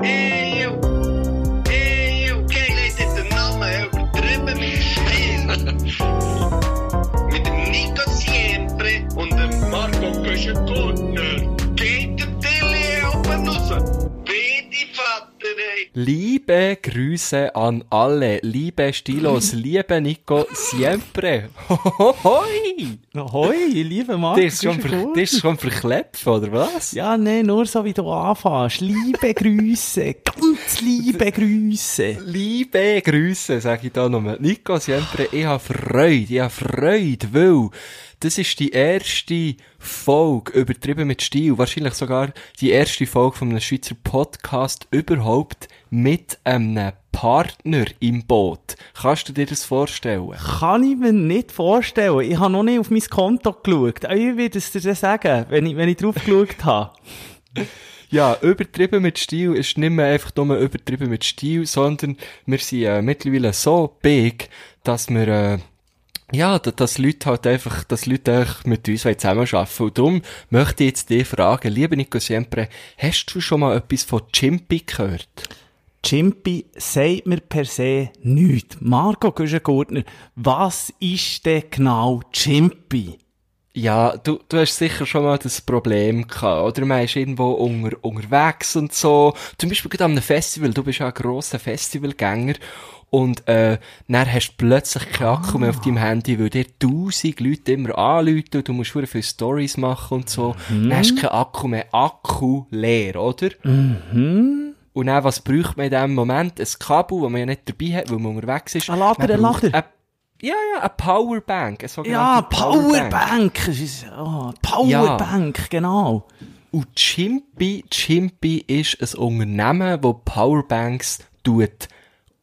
Eeuw. Eeuw. Kijk, lees dit de namen übertrieben mit Stil. mit dem Nico Siempre und dem Marco Köschen-Gurtner. Liebe Grüße an alle, liebe Stilos, liebe Nico Siempre. Hoi! Hoi, liebe Marco. Das ist schon, ver das ist schon verklebt, oder was? Ja, nee, nur so wie du anfängst. Liebe Grüße, ganz liebe Grüße. Liebe Grüße, sage ich da nochmal. Nico Siempre, ich habe Freude, ich habe Freude, weil das ist die erste Folge, übertrieben mit Stil, wahrscheinlich sogar die erste Folge von einem Schweizer Podcast überhaupt mit einem Partner im Boot. Kannst du dir das vorstellen? Kann ich mir nicht vorstellen. Ich habe noch nicht auf mein Konto geschaut. Aber Ich werde es dir sagen, wenn ich, wenn ich drauf geschaut habe. Ja, übertrieben mit Stil ist nicht mehr einfach nur übertrieben mit Stil, sondern wir sind äh, mittlerweile so big, dass wir, äh, ja, da- dass Leute halt einfach, dass Leute einfach mit uns zusammenarbeiten Und darum möchte ich jetzt dich fragen, lieber Nico Siempre, hast du schon mal etwas von Chimpy gehört? Chimpy sagt mir per se nichts. Marco Güschen-Gurtner, was ist denn genau Chimpy? Ja, du, du hast sicher schon mal das Problem gehabt, oder? Man ist irgendwo unter, unterwegs und so. Zum Beispiel gerade an einem Festival. Du bist ja ein grosser Festivalgänger. Und, äh, dann hast du plötzlich keinen Akku mehr auf deinem Handy, weil dir tausend Leute immer anrufen und du musst viele Stories machen und so. Dann hast du keinen Akku mehr. Akku leer, oder? Und dann, was braucht man in dem Moment? Ein Kabel, das man ja nicht dabei hat, weil man unterwegs ist. Ein Lader, ein Lader. Ja, ja, eine Powerbank. Eine Ja, Powerbank. Ist, oh, Powerbank, genau. Und Chimpy, Chimpy ist ein Unternehmen, das Powerbanks tut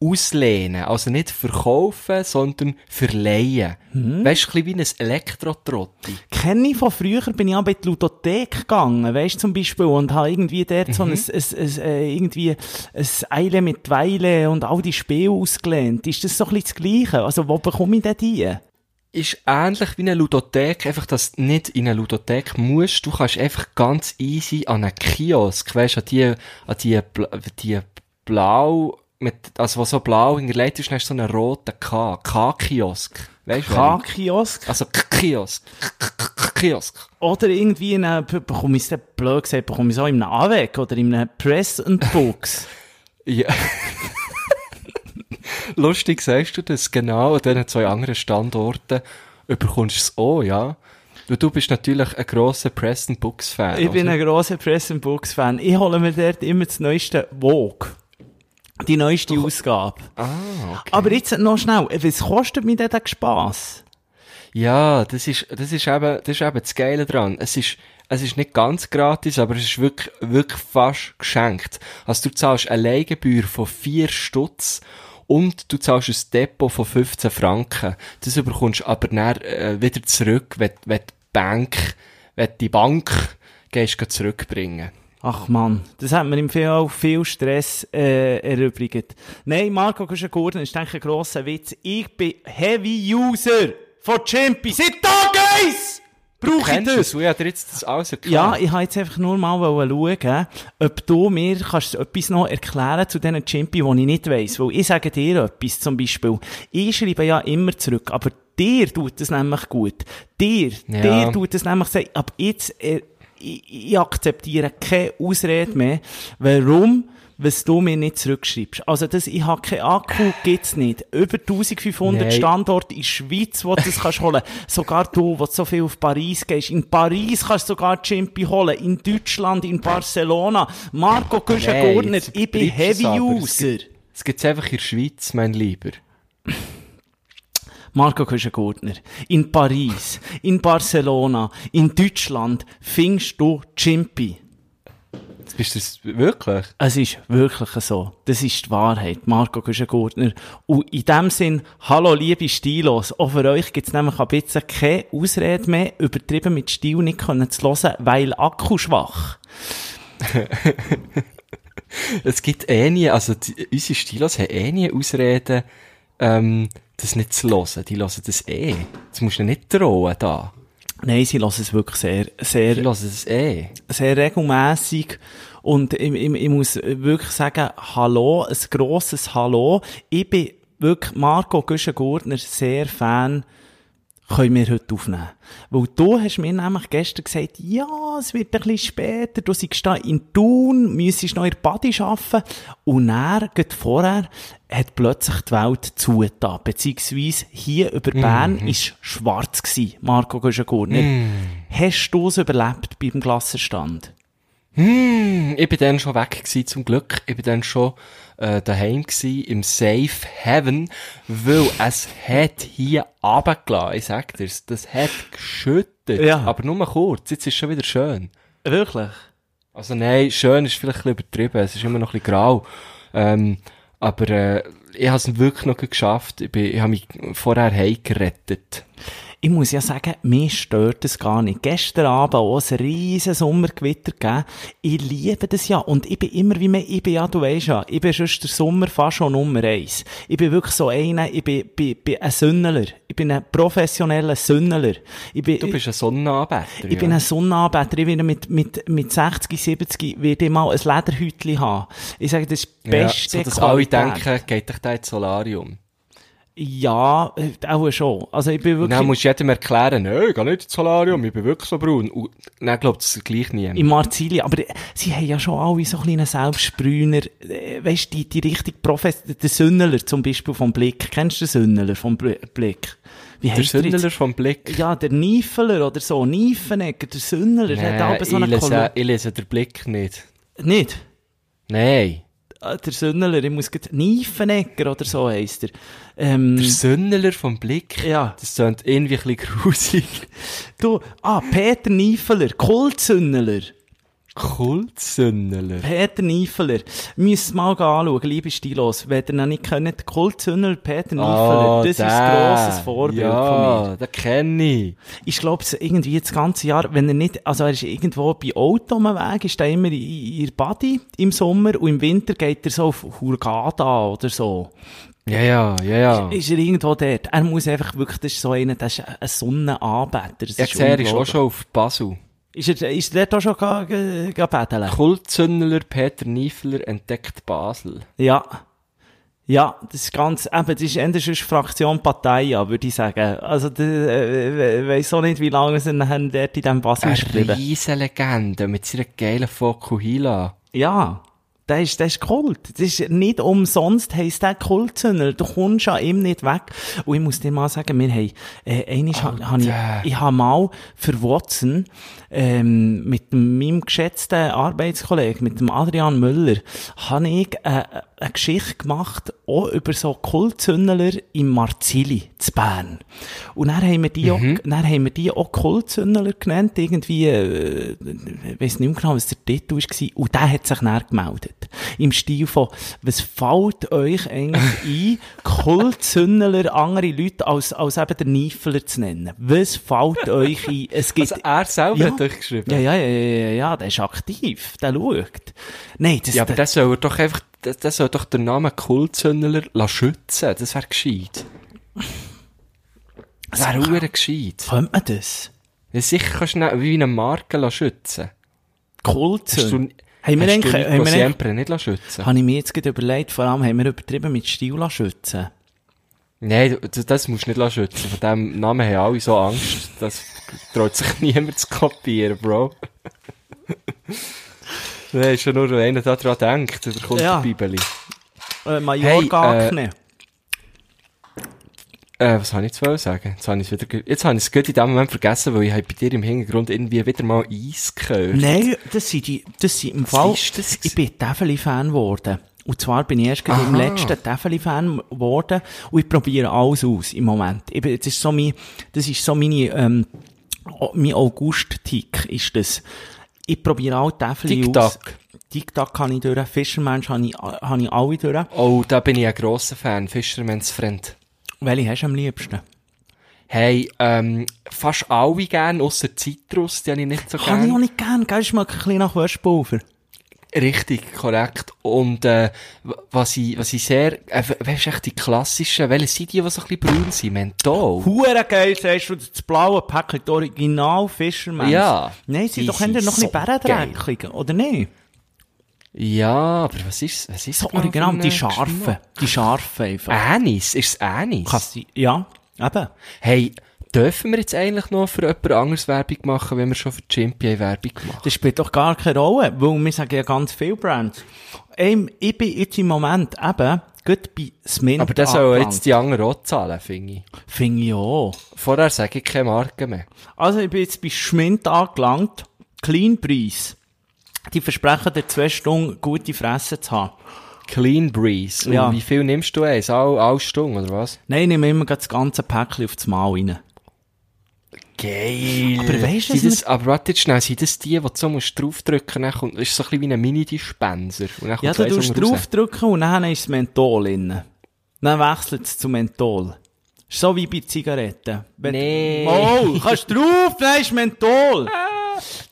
auslehnen. Also nicht verkaufen, sondern verleihen. Weißt du, wie ein Elektrotrotti. Kenne ich von früher, bin ich auch bei der Ludothek gegangen, weißt zum Beispiel, und habe irgendwie dort so ein, ein, ein, äh, irgendwie ein Eile mit Weile und all die Spiele ausgelehnt. Ist das so ein bisschen das Gleiche? Also, wo bekomme ich denn die? Ist ähnlich wie eine Ludothek, einfach, dass du nicht in eine Ludothek musst. Du kannst einfach ganz easy an einen Kiosk, weißt du, an die, an die, die blau, mit, also was so blau hinterlegt ist, hast du so einen roten K, K-Kiosk. Weißt du? K-Kiosk? Also Kiosk. Kiosk. Oder irgendwie in einem, be- bekomme ich es blöd gesagt, bekomme ich es auch in einem AWEC oder in einem Press and Books. Ja. Lustig sagst du das, genau an diesen zwei anderen Standorten überkommst du es auch, ja. Weil du bist natürlich ein grosser Preston Books Fan. Ich bin oder? ein grosser Press and Books Fan. Ich hole mir dort immer das neueste Vogue. Die neueste Ausgabe. Ah, okay. Aber jetzt noch schnell, was kostet mir denn der Spass? Ja, das ist, das ist eben, das ist eben das Geile dran. Es ist, es ist nicht ganz gratis, aber es ist wirklich, wirklich fast geschenkt. Also du zahlst eine Leihgebühr von 4 Stutz und du zahlst ein Depot von 15 Franken. Das bekommst du aber dann, äh, wieder zurück, wenn, wenn die Bank, wenn die Bank gehst, geh zurückbringen. Ach man, das hat mir im auch viel Stress äh, erübrigt. Nein, Marco Gordon ist denke ich, ein grosser Witz. Ich bin Heavy-User von Chimpy. Seit Tag 1 brauche ich du das. hab dir jetzt das alles erklärt. Ja, ich wollte jetzt einfach nur mal schauen, ob du mir kannst etwas noch erklären zu diesen Chimpy, die ich nicht weiss. Weil ich sage dir etwas, zum Beispiel. Ich schreibe ja immer zurück, aber dir tut es nämlich gut. Dir, Ja. dir tut es nämlich sagen, ab jetzt, äh, ich, ich akzeptiere keine Ausrede mehr, warum was du mir nicht zurückschreibst. Also das, ich habe keinen Akku, gibt's nicht. Über 1500 Nein. Standorte in der Schweiz, wo du das kannst holen. Sogar du, wo du so viel auf Paris gehst. In Paris kannst du sogar Chimpy holen. In Deutschland, in Barcelona. Marco jetzt ich bin du es. Es Heavy-User. gibt- Es gibt's einfach in der Schweiz, mein Lieber. Marco Güschen-Gurtner. In Paris, in Barcelona, in Deutschland findest du Chimpy. Jetzt bist du das wirklich? Es ist wirklich so. Das ist die Wahrheit. Marco Güschen-Gurtner. Und in dem Sinn, hallo liebe Stilos. Auch für euch gibt's nämlich ein bisschen keine Ausrede mehr, übertrieben mit Stil nicht können zu hören, weil Akku schwach. Es gibt eh nie, also die, unsere Stilos haben eh nie Ausreden, ähm, das nicht zu hören. Die hören das eh. Das musst du nicht drohen da. Nein, sie hören es wirklich sehr, sehr, hören das eh. sehr regelmässig. Und ich, ich, ich muss wirklich sagen, Hallo, ein grosses Hallo. Ich bin wirklich Marco Güschen-Gurtner sehr Fan können wir heute aufnehmen. Weil du hast mir nämlich gestern gesagt, ja, es wird ein bisschen später, du seist da in Thun, müsstest noch in der Body arbeiten. Und er, gerade vorher, hat plötzlich die Welt zugetan. Beziehungsweise hier über Bern Mhm. ist schwarz gewesen, Marco Güschen-Gurtner. Hast du es überlebt beim Klassenstand? Hm, ich bin dann schon weg gewesen, zum Glück. Ich bin dann schon äh, daheim gewesen, im Safe Heaven, weil es hat hier runtergelassen, ich sag dir's. Das hat geschüttet. Ja. Aber nur mal kurz, jetzt ist schon wieder schön. Wirklich? Also nein, schön ist vielleicht ein bisschen übertrieben, es ist immer noch ein bisschen grau. Ähm, aber äh, ich habe es wirklich noch geschafft. Ich, bin, ich habe mich vorher heimgerettet. Ich muss ja sagen, mir stört es gar nicht. Gestern Abend auch ein riesen Sommergewitter gegeben. Ich liebe das ja. Und ich bin immer wie mehr, ich bin ja, du weisst ja, ich bin sonst der Sommer fast schon Nummer eins. Ich bin wirklich so einer, ich bin, bin, bin ein Sünneler. Ich bin ein professioneller Sünneler. Ich bin, Du bist ein Sonnenanbeter. ich ja. bin ein Sonnenanbeter. Ich werde mit, mit, mit 60, 70 werde ich mal ein Lederhütchen haben. Ich sage, das ist ja, beste so, dass alle denken, geht dich da ins Solarium. Ja, äh, auch schon. Also ich bin wirklich... dann musst du jedem erklären, nein, ich gehe nicht ins Solarium, ich bin wirklich so braun. Und dann glaubt es gleich niemand. Im Marzili, aber äh, sie haben ja schon alle so kleine Selbstsprüner, äh, weisst die, die richtig Profes, der Sünneler zum Beispiel vom Blick. Kennst du den Sünneler vom Bl Blick? Wie Der er Sündeler jetzt? vom Blick. Ja, der Niefeler oder so, Niefenegger, der Sünneler, der hat aber so ich, eine lese, Kolumne. ich lese den Blick nicht. Nicht? Nein. Äh, Der Sünneler, ich muss grad, Niefenegger oder so heisst er. Ähm, Der Sündeler vom Blick? Ja. Das klingt irgendwie ein bisschen grusig. du, ah, Peter Niefeler, Kultsünneler. Kultsündeler. Peter Niefeler. Müsst mal anschauen, liebe Stilos. Wenn ihr noch nicht kennt, Kultsünneler Peter Niefeler, das ist ein grosses Vorbild ja, von mir. den kenne ich. Ich glaube, irgendwie das ganze Jahr, wenn er nicht, also er ist irgendwo bei Auto Weg, ist er immer in, in Body im Sommer und im Winter geht er so auf Hurghada oder so. Ja, ja, ja, ja. Ist er irgendwo dort? Er muss einfach wirklich, das ist so einer, das ist ein Sonnenanbeter. Das Jetzt er ist auch schon auf Basel. Ist er, ist er dort auch schon betteln? Kultsündeler Peter Niefler entdeckt Basel. Ja. Ja, das ist ganz, eben, das ist sonst Fraktion Partei, ja, würde ich sagen. Also, das, äh, ich weiss auch nicht, wie lange sie nachher dort in diesem Basel Eine ist geblieben. Riesenlegende mit seiner geilen Fokuhila. Ja. Der ist, der ist Kult. Das ist nicht umsonst heisst der Kultzünder. Du kommst an ihm nicht weg. Und ich muss dir mal sagen, wir haben, äh, einiges ha, ha ich, ich habe mal für Watson, ähm, mit meinem geschätzten Arbeitskollegen, mit dem Adrian Müller, habe ich, äh, eine Geschichte gemacht, auch über so Kultzündeler im Marzili, zu Bern. Und dann haben wir die auch, dann haben wir die auch Kultzündeler genannt, irgendwie, äh, ich weiss nicht mehr genau, was der Titel war, und der hat sich dann gemeldet. Im Stil von, was fällt euch eigentlich ein, Kultzündeler andere Leute als, als eben der Niefeler zu nennen? Was fällt euch ein? Es gibt, Also er selber Ja. Euch geschrieben. ja, ja, ja, ja, ja, der ist aktiv, der schaut. Nein, das, Ja, aber das soll doch einfach, das, das soll doch der Name Kultsündeler lassen schützen. Das wäre gescheit. Das wäre Also, hure gescheit. könnte man das? Ja, sicher kannst du wie eine Marke schützen. Kultzündeler. Haben wir eigentlich, haben wir nicht schützen? habe ich mir jetzt gerade überlegt, vor allem haben wir übertrieben mit Stil schützen. Nein, du- das musst du nicht lassen schützen. Von dem Namen haben alle so Angst, das traut sich niemand zu kopieren, Bro. Nein, ist ja nur, wenn einer da dran denkt, da kommt Ja. die Bibeli. Äh, Mallorca Hey, äh. Äh, was soll ich jetzt wollen sagen? Jetzt habe ich es wieder, jetzt habe ich es gerade in dem Moment vergessen, weil ich habe bei dir im Hintergrund irgendwie wieder mal Eis gehört. Nein, das sind die, das sind im Fall, ist das ich bin Täfeli-Fan geworden. Und zwar bin ich erst gerade im letzten Täfeli-Fan geworden und ich probiere alles aus im Moment. Bin, das ist so mein, das ist so meine, ähm, mein August-Tick ist das. Ich probiere alle Täfeli aus. TikTok. TikTok kann ich durch, Fischermensch habe ich, habe ich alle durch. Oh, da bin ich ein grosser Fan, Fisherman's Friend. Welche hast du am liebsten? Hey, ähm, fast alle gern, ausser Zitrus, die habe ich nicht so Kann ich auch gern. nicht gern, gell? Schmeckt ein bisschen nach Würstpulver. Richtig, korrekt. Und, äh, was ich, was ich sehr, äh, we- weisst du echt die klassischen, welche sind die, die so ein bisschen braun sind? Menthol? Hure geil, sagst du, das blaue Päckchen, das Original Fisherman's. Ja. Nein, sie Die doch haben noch ein so bisschen bärendreckig, oder nicht? Ja, aber was ist, was ist So original, die ein. Geschmack? Die scharfen einfach. Anis, ist es Anis? Kannst du- ja, eben. Hey, dürfen wir jetzt eigentlich noch für jemand anderes Werbung machen, wenn wir schon für Chimpier Werbung machen? Das spielt doch gar keine Rolle, weil wir sagen ja ganz viele Brands. Ähm, ich bin jetzt im Moment eben, gut bei Smint Aber das sollen jetzt die anderen auch zahlen, finde ich. Finde ich auch. Vorher sage ich keine Marke mehr. Also ich bin jetzt bei Schmind angelangt. Clean Preis. Die versprechen dir zwei Stunden gute Fresse zu haben. Clean Breeze. Ja. Und wie viel nimmst du eins? All, all Stunden, oder was? Nein, ich nehme immer das ganze Päckchen auf das Mal rein. Geil. Aber weisst du, das, aber warte jetzt schnell, sind das die, die du so musst draufdrücken musst? Das ist so ein bisschen wie ein Mini-Dispenser. Und dann Ja, kommt du unten raus. draufdrücken und dann ist das Menthol drin. Dann wechselt es zu Menthol. Ist so wie bei Zigaretten. Wenn Nee. Oh, kannst drauf, dann ist Menthol.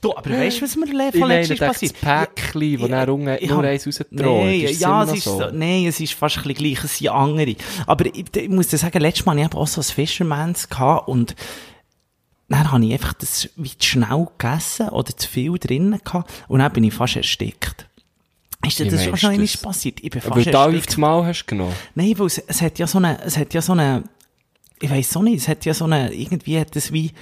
Du, aber weißt du, was mir le- Ich meine, das? Päckchen, wo dann unten Ich nur eins rausgetragen Nein, ist. ja, es ist so. so, nein, es ist fast ein bisschen gleich, es sind andere. Aber ich, ich muss dir sagen, letztes Mal hatte ich auch so ein Fisherman's gehabt und dann habe ich einfach das wie zu schnell gegessen oder zu viel drinnen gehabt und dann bin ich fast erstickt. Ist dir das schon schon du einmal das? passiert? Ich bin fast Weil du da auf erstickt. das Mal hast genommen. Nein, weil es, es hat ja so eine, es hat ja so eine, ich weiss so nicht, es hat ja so eine, irgendwie hat es wie,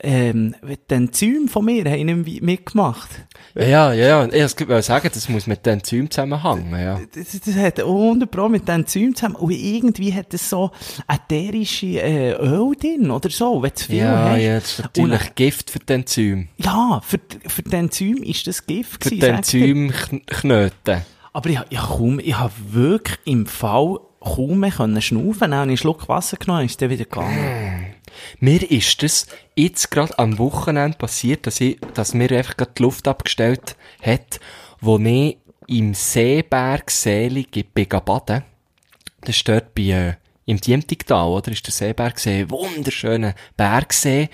ähm, die Enzyme von mir haben nicht mitgemacht. Ja, ja, ja. Ich wollte sagen, das muss mit den Enzymen zusammenhängen, ja. Das, das hat 100 Pro mit den Enzymen zusammen. Und irgendwie hat es so ätherische äh, Öl drin oder so, wenn du zu viel Ja, hast. ja, das ist natürlich Und, Gift für die Enzyme. ja, für, für die Enzyme ist das Gift Für gewesen, die sagt er. Enzymknoten. Aber ich, ich, kaum, ich habe wirklich im Fall kaum mehr können schnaufen. Dann habe ich einen Schluck Wasser genommen, ist dann wieder gegangen. Mir ist das jetzt gerade am Wochenende passiert, dass, ich, dass mir einfach gerade die Luft abgestellt hat, wo ich im Seeberg Selig bin baden. Das ist dort bei, äh, im Diemtigtal, oder? Ist der Seebergsee, wunderschöner Bergsee.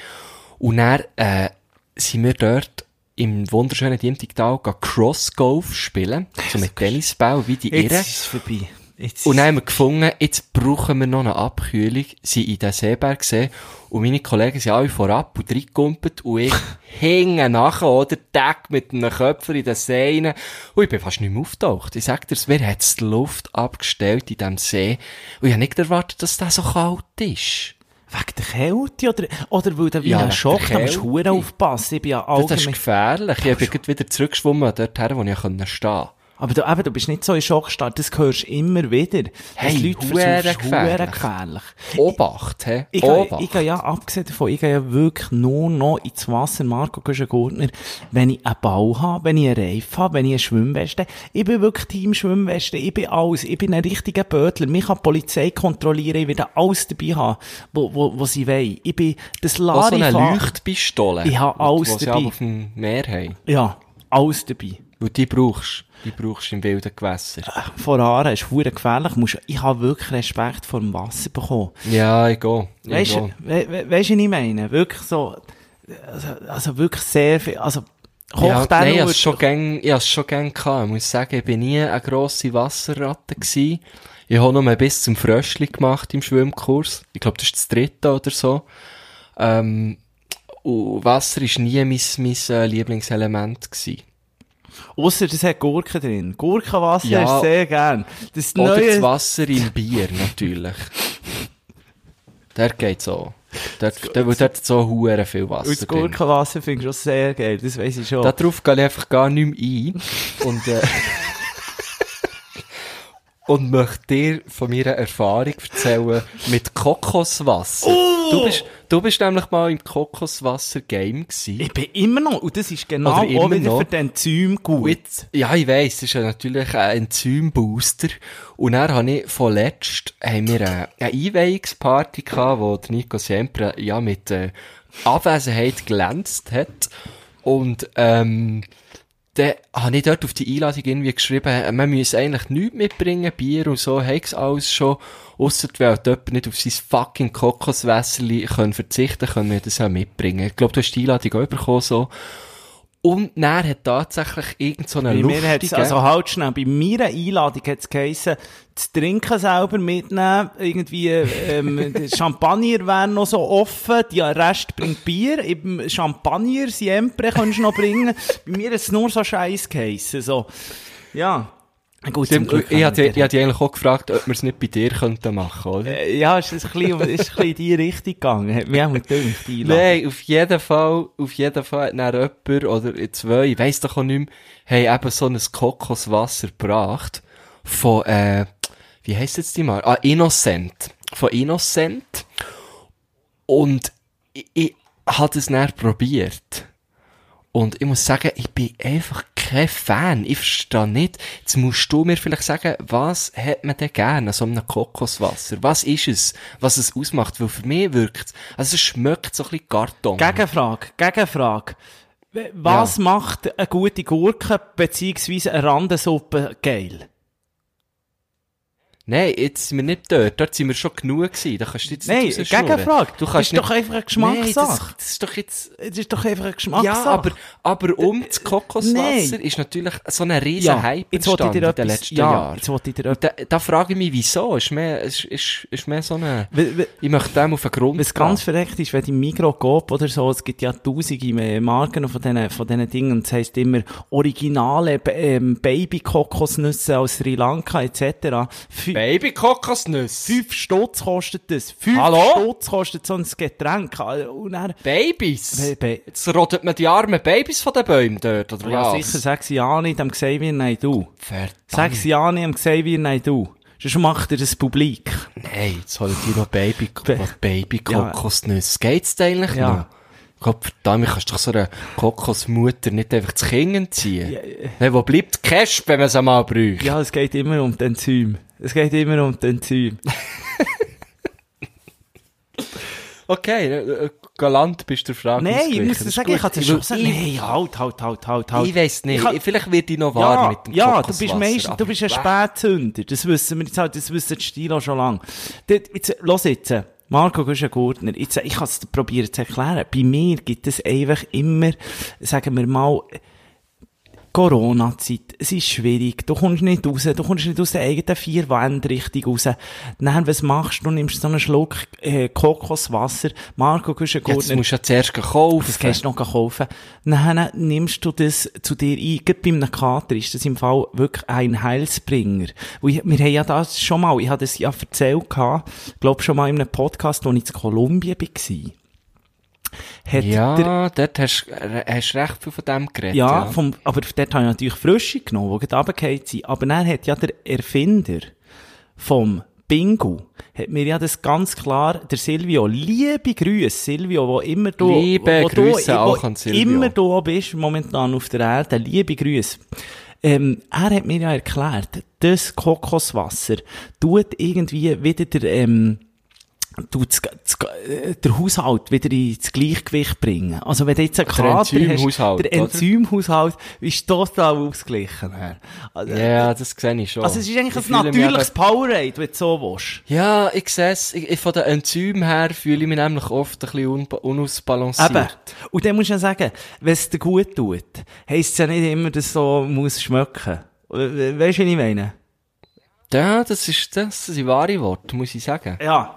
Und dann, äh, sind wir dort im wunderschönen Diemtigtal Cross-Golf spielen. So mit Tennisball, wie die Jetzt Irren. ist es vorbei. Jetzt Und dann haben wir gefunden, jetzt brauchen wir noch eine Abkühlung, sind in den Seeberg gesehen, und meine Kollegen sind alle vorab und reingekumpelt, und ich hänge nachher, oder, Tag mit einem Köpfer in den See rein, und ich bin fast nicht mehr auftaucht. Ich sag dir, wer hat die Luft abgestellt in diesem See, und ich habe nicht erwartet, dass der so kalt ist. wegen der Kälte oder, oder weil du wie Ja, ein Schock, der da musst du aufpassen. Ich bin ja Das ist allgemein... gefährlich. Ich bin wieder zurückgeschwommen, dorthin, wo ich stehen konnte. Aber du, eben, du bist nicht so in Schockstarre, das hörst du immer wieder. Hey, dass Leute huere versuchen, gefährlich. gefährlich. Obacht, hä? Ich Obacht. ich gehe ja, abgesehen davon, ich gehe ja wirklich nur noch ins Wasser, Marco Gurtner, wenn ich einen Ball habe, wenn ich einen Reif habe, wenn ich eine Schwimmweste. Ich bin wirklich Team Schwimmweste, ich bin alles, ich bin ein richtiger Bötler. Mich kann die Polizei kontrollieren, ich werde alles dabei haben, wo, wo, wo sie wollen. Ich bin das Auch so eine Leuchtpistole. Ich habe alles die sie dabei. aber auf dem Meer haben. Ja, alles dabei. Weil die brauchst. Die brauchst du im wilden Gewässer. Vor Aare ist hure gefährlich, musst, ich habe wirklich Respekt vor dem Wasser bekommen. Ja, ich gehe. Weißt du, we, we, weißt was ich meine? Wirklich so, also, also wirklich sehr viel, also, kocht Ja, nein, ich schon gern, ich hab's schon gern gehabt. Ich muss sagen, ich bin nie eine grosse Wasserratte gewesen. Ich habe noch mal bis zum Fröschli gemacht im Schwimmkurs. Ich glaube, das ist das dritte oder so. Ähm, und Wasser ist nie mein, mein äh, Lieblingselement gewesen. Ausser, das hat Gurken drin. Gurkenwasser Ja. ist sehr gern. Das Oder das neue, Wasser im Bier, natürlich. Der geht so. Dort, dort, dort so hure viel und Wasser das drin. Gurkenwasser finde ich schon sehr geil, das weiss ich schon. Darauf gehe ich einfach gar nicht mehr ein. Und, äh, und möchte dir von meiner Erfahrung erzählen mit Kokoswasser. Du, bist, du bist nämlich mal im Kokoswasser-Game gewesen. ich bin immer noch, und das ist genau Oder auch immer wieder noch. für den Enzym gut. jetzt, ja, ich weiss, das ist ja natürlich ein Enzymbooster. Und dann habe ich vorletzt, haben wir eine, eine Einweihungsparty gehabt, wo Nico Siempre, ja, mit, äh, Abwesenheit glänzt hat. Und, ähm, dann habe ich dort auf die Einladung irgendwie geschrieben, man müsse eigentlich nichts mitbringen, Bier und so, hat's alles schon. Ausser weil halt jemand nicht auf sein fucking Kokoswässerli können verzichten können, wir das ja mitbringen. Ich glaube, du hast die Einladung auch bekommen, so. Und dann hat tatsächlich irgend so eine Bei mir hat's, lustige... also halt schnell, bei meiner Einladung hat's geheissen, das Trinken selber mitnehmen, irgendwie, ähm, Champagner wäre noch so offen, der Rest bringt Bier, eben Champagner, Siempre kannst du noch bringen. Bei mir hat's nur so scheiß geheissen, so. Ja. Gut, Stimmt, Glück ich haben hatte wir ich hatte dich eigentlich auch gefragt, ob wir es nicht bei dir könnten machen, oder? Äh, Ja, ist es ein bisschen, ist ein bisschen in die Richtung gegangen. Hat mich auch gedacht. Nein, auf jeden Fall, auf jeden Fall hat dann jemand, oder zwei, ich weiss doch auch nicht mehr, haben eben so ein Kokoswasser gebracht. Von, äh, wie heisst jetzt die mal? Ah, Innocent. Von Innocent. Und ich, ich habe das dann probiert. Und ich muss sagen, ich bin einfach kein Fan. Ich verstehe nicht. Jetzt musst du mir vielleicht sagen, was hat man denn gerne an so einem Kokoswasser? Was ist es, was es ausmacht? Weil für mich wirkt es, also es schmeckt so ein bisschen Karton. Gegenfrage, Gegenfrage. Was Ja. macht eine gute Gurke beziehungsweise eine Randensuppe geil? Nein, jetzt sind wir nicht dort. Dort sind wir schon genug gewesen. Da kannst du jetzt Nein, nicht. Gegenfrage. Du Das kannst ist doch einfach eine Nein, Geschmackssache. das, das ist doch jetzt... Es ist doch einfach eine Geschmackssache. Ja, aber, aber um das Kokoswasser Nein. ist natürlich so ein riesen ja, Hype jetzt entstanden dir in den etwas, letzten ja, Jahren. jetzt wollte ich dir da, da frage ich mich, wieso? Ist mehr, ist, ist, ist mehr so eine... etwas... W- w- Ich möchte dem auf den Grund Was gehen. ganz verreckt ist, wenn die Migros Coop oder so, es gibt ja tausende Marken von diesen, von diesen Dingen, und es heisst immer originale ähm, Baby-Kokosnüsse aus Sri Lanka etc. Baby-Kokosnüsse. Fünf Stutz kostet das. Fünf Hallo? Stutz kostet so ein Getränk. Und dann, Babys? Be- Jetzt rodet man die armen Babys von den Bäumen dort, oder ja, was? sicher, sag sie ja nicht, dem Xavier, nein, du. Verdammt. Sag sie ja nicht, dem Xavier, nein, du. Sonst macht er das Publik. Nein, jetzt holen die noch Baby, Be- Baby-Kokosnüsse. Geht's da eigentlich Ja. noch? Gott verdammt, du kannst doch so eine Kokosmutter nicht einfach zu Kingen ziehen. Hey, wo bleibt die Cash, wenn man es einmal braucht? Ja, es geht immer um die Enzym. Es geht immer um die Enzym. Okay, äh, äh, galant bist du der Frage Nein, ich muss Das dir sagen, ich hatte schon gesagt, nein, halt, halt, halt, halt, halt. Ich weiss nicht, Ich kann- vielleicht wird ich noch warm Ja, mit dem ja, du bist meistens, du bist ein Spätzünder. Das wissen wir jetzt halt, das wissen die Stilo schon lang. Dort, Jetzt, los jetzt. Marco Guschen-Gurtner, jetzt, ich kann es dir probieren zu erklären. Bei mir gibt es einfach immer, sagen wir mal, Corona-Zeit, es ist schwierig, du kommst nicht raus, du kommst nicht aus der eigenen vier Wände richtig raus. Dann, was machst du? Du nimmst so einen Schluck äh, Kokoswasser, Marco Jetzt Guschen-Gurtner, musst du ja zuerst kaufen. das kannst du noch kaufen. Dann nimmst du das zu dir ein. Gerade bei einem Kater ist das im Fall wirklich ein Heilsbringer. Ich, wir haben ja das schon mal, ich habe das ja erzählt gehabt, glaub schon mal in einem Podcast, wo ich in Kolumbien war. Hat der, Ja, dort hast du recht viel von dem geredet. ja, Vom, aber dort habe ich natürlich Frische genommen, die runtergefallen sind. Aber dann hat ja der Erfinder vom Bingo, hat mir ja das ganz klar, der Silvio, liebe Grüße, Silvio, wo immer du, Liebe wo Grüße du, auch wo an Silvio. immer du bist, momentan auf der Erde, liebe Grüße. Ähm, er hat mir ja erklärt, das Kokoswasser tut irgendwie wieder der, ähm, tut das, das, äh, der Haushalt wieder ins Gleichgewicht bringen. Also wenn du jetzt einen Kater hast, Enzymhaushalt, der? Enzymhaushalt ist total ausgeglichen. Also, Ja, das sehe ich schon. also es ist eigentlich Ich ein natürliches Powerade, wenn du so willst. Ja, ich sehe es. Ich, Von den Enzymen her fühle ich mich nämlich oft ein bisschen unba unausbalanciert. Eben. Und dann musst du ja sagen, wenn es dir gut tut, heisst es ja nicht immer, dass es so muss schmecken. We- Weißt du, was ich meine? Ja, das ist, das sind wahre Worte, muss ich sagen. Ja.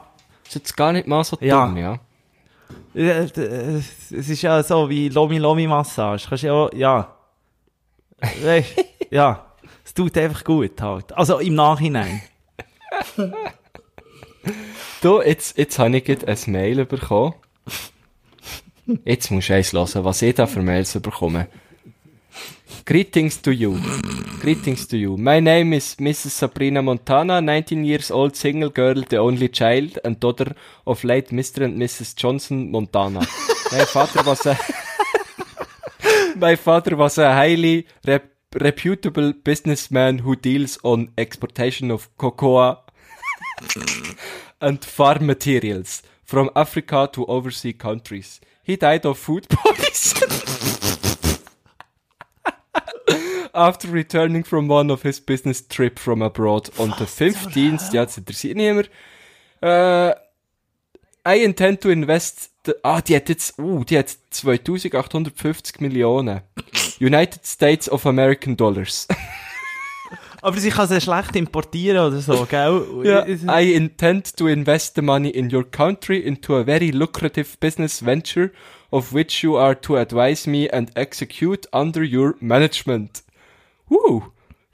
Ist jetzt gar nicht mal so Ja. dumm, ja. Äh, Es ist ja so wie Lomi-Lomi-Massage. Kannst ja, auch- ja. Weißt, ja. Es tut einfach gut halt. Also im Nachhinein. Du, jetzt, jetzt habe ich gerade ein Mail bekommen. Jetzt musst du eins hören, was ich da für Mails bekomme. Greetings to you. Greetings to you. My name is Mrs. Sabrina Montana, 19 years old single girl, the only child and daughter of late Mr. and Mrs. Johnson Montana. My father was a My father was a highly rep reputable businessman who deals on exportation of cocoa and farm materials from Africa to overseas countries. He died of food poisoning after returning from one of his business trip from abroad on the 15th. Ja, das interessiert niemand. Äh, I intend to invest. The, ah, die hat jetzt, uh, die hat 2850 Millionen. United States of American Dollars. Aber sie kann sie schlecht importieren oder so, gell? Yeah, I intend to invest the money in your country into a very lucrative business venture of which you are to advise me and execute under your management. Uh,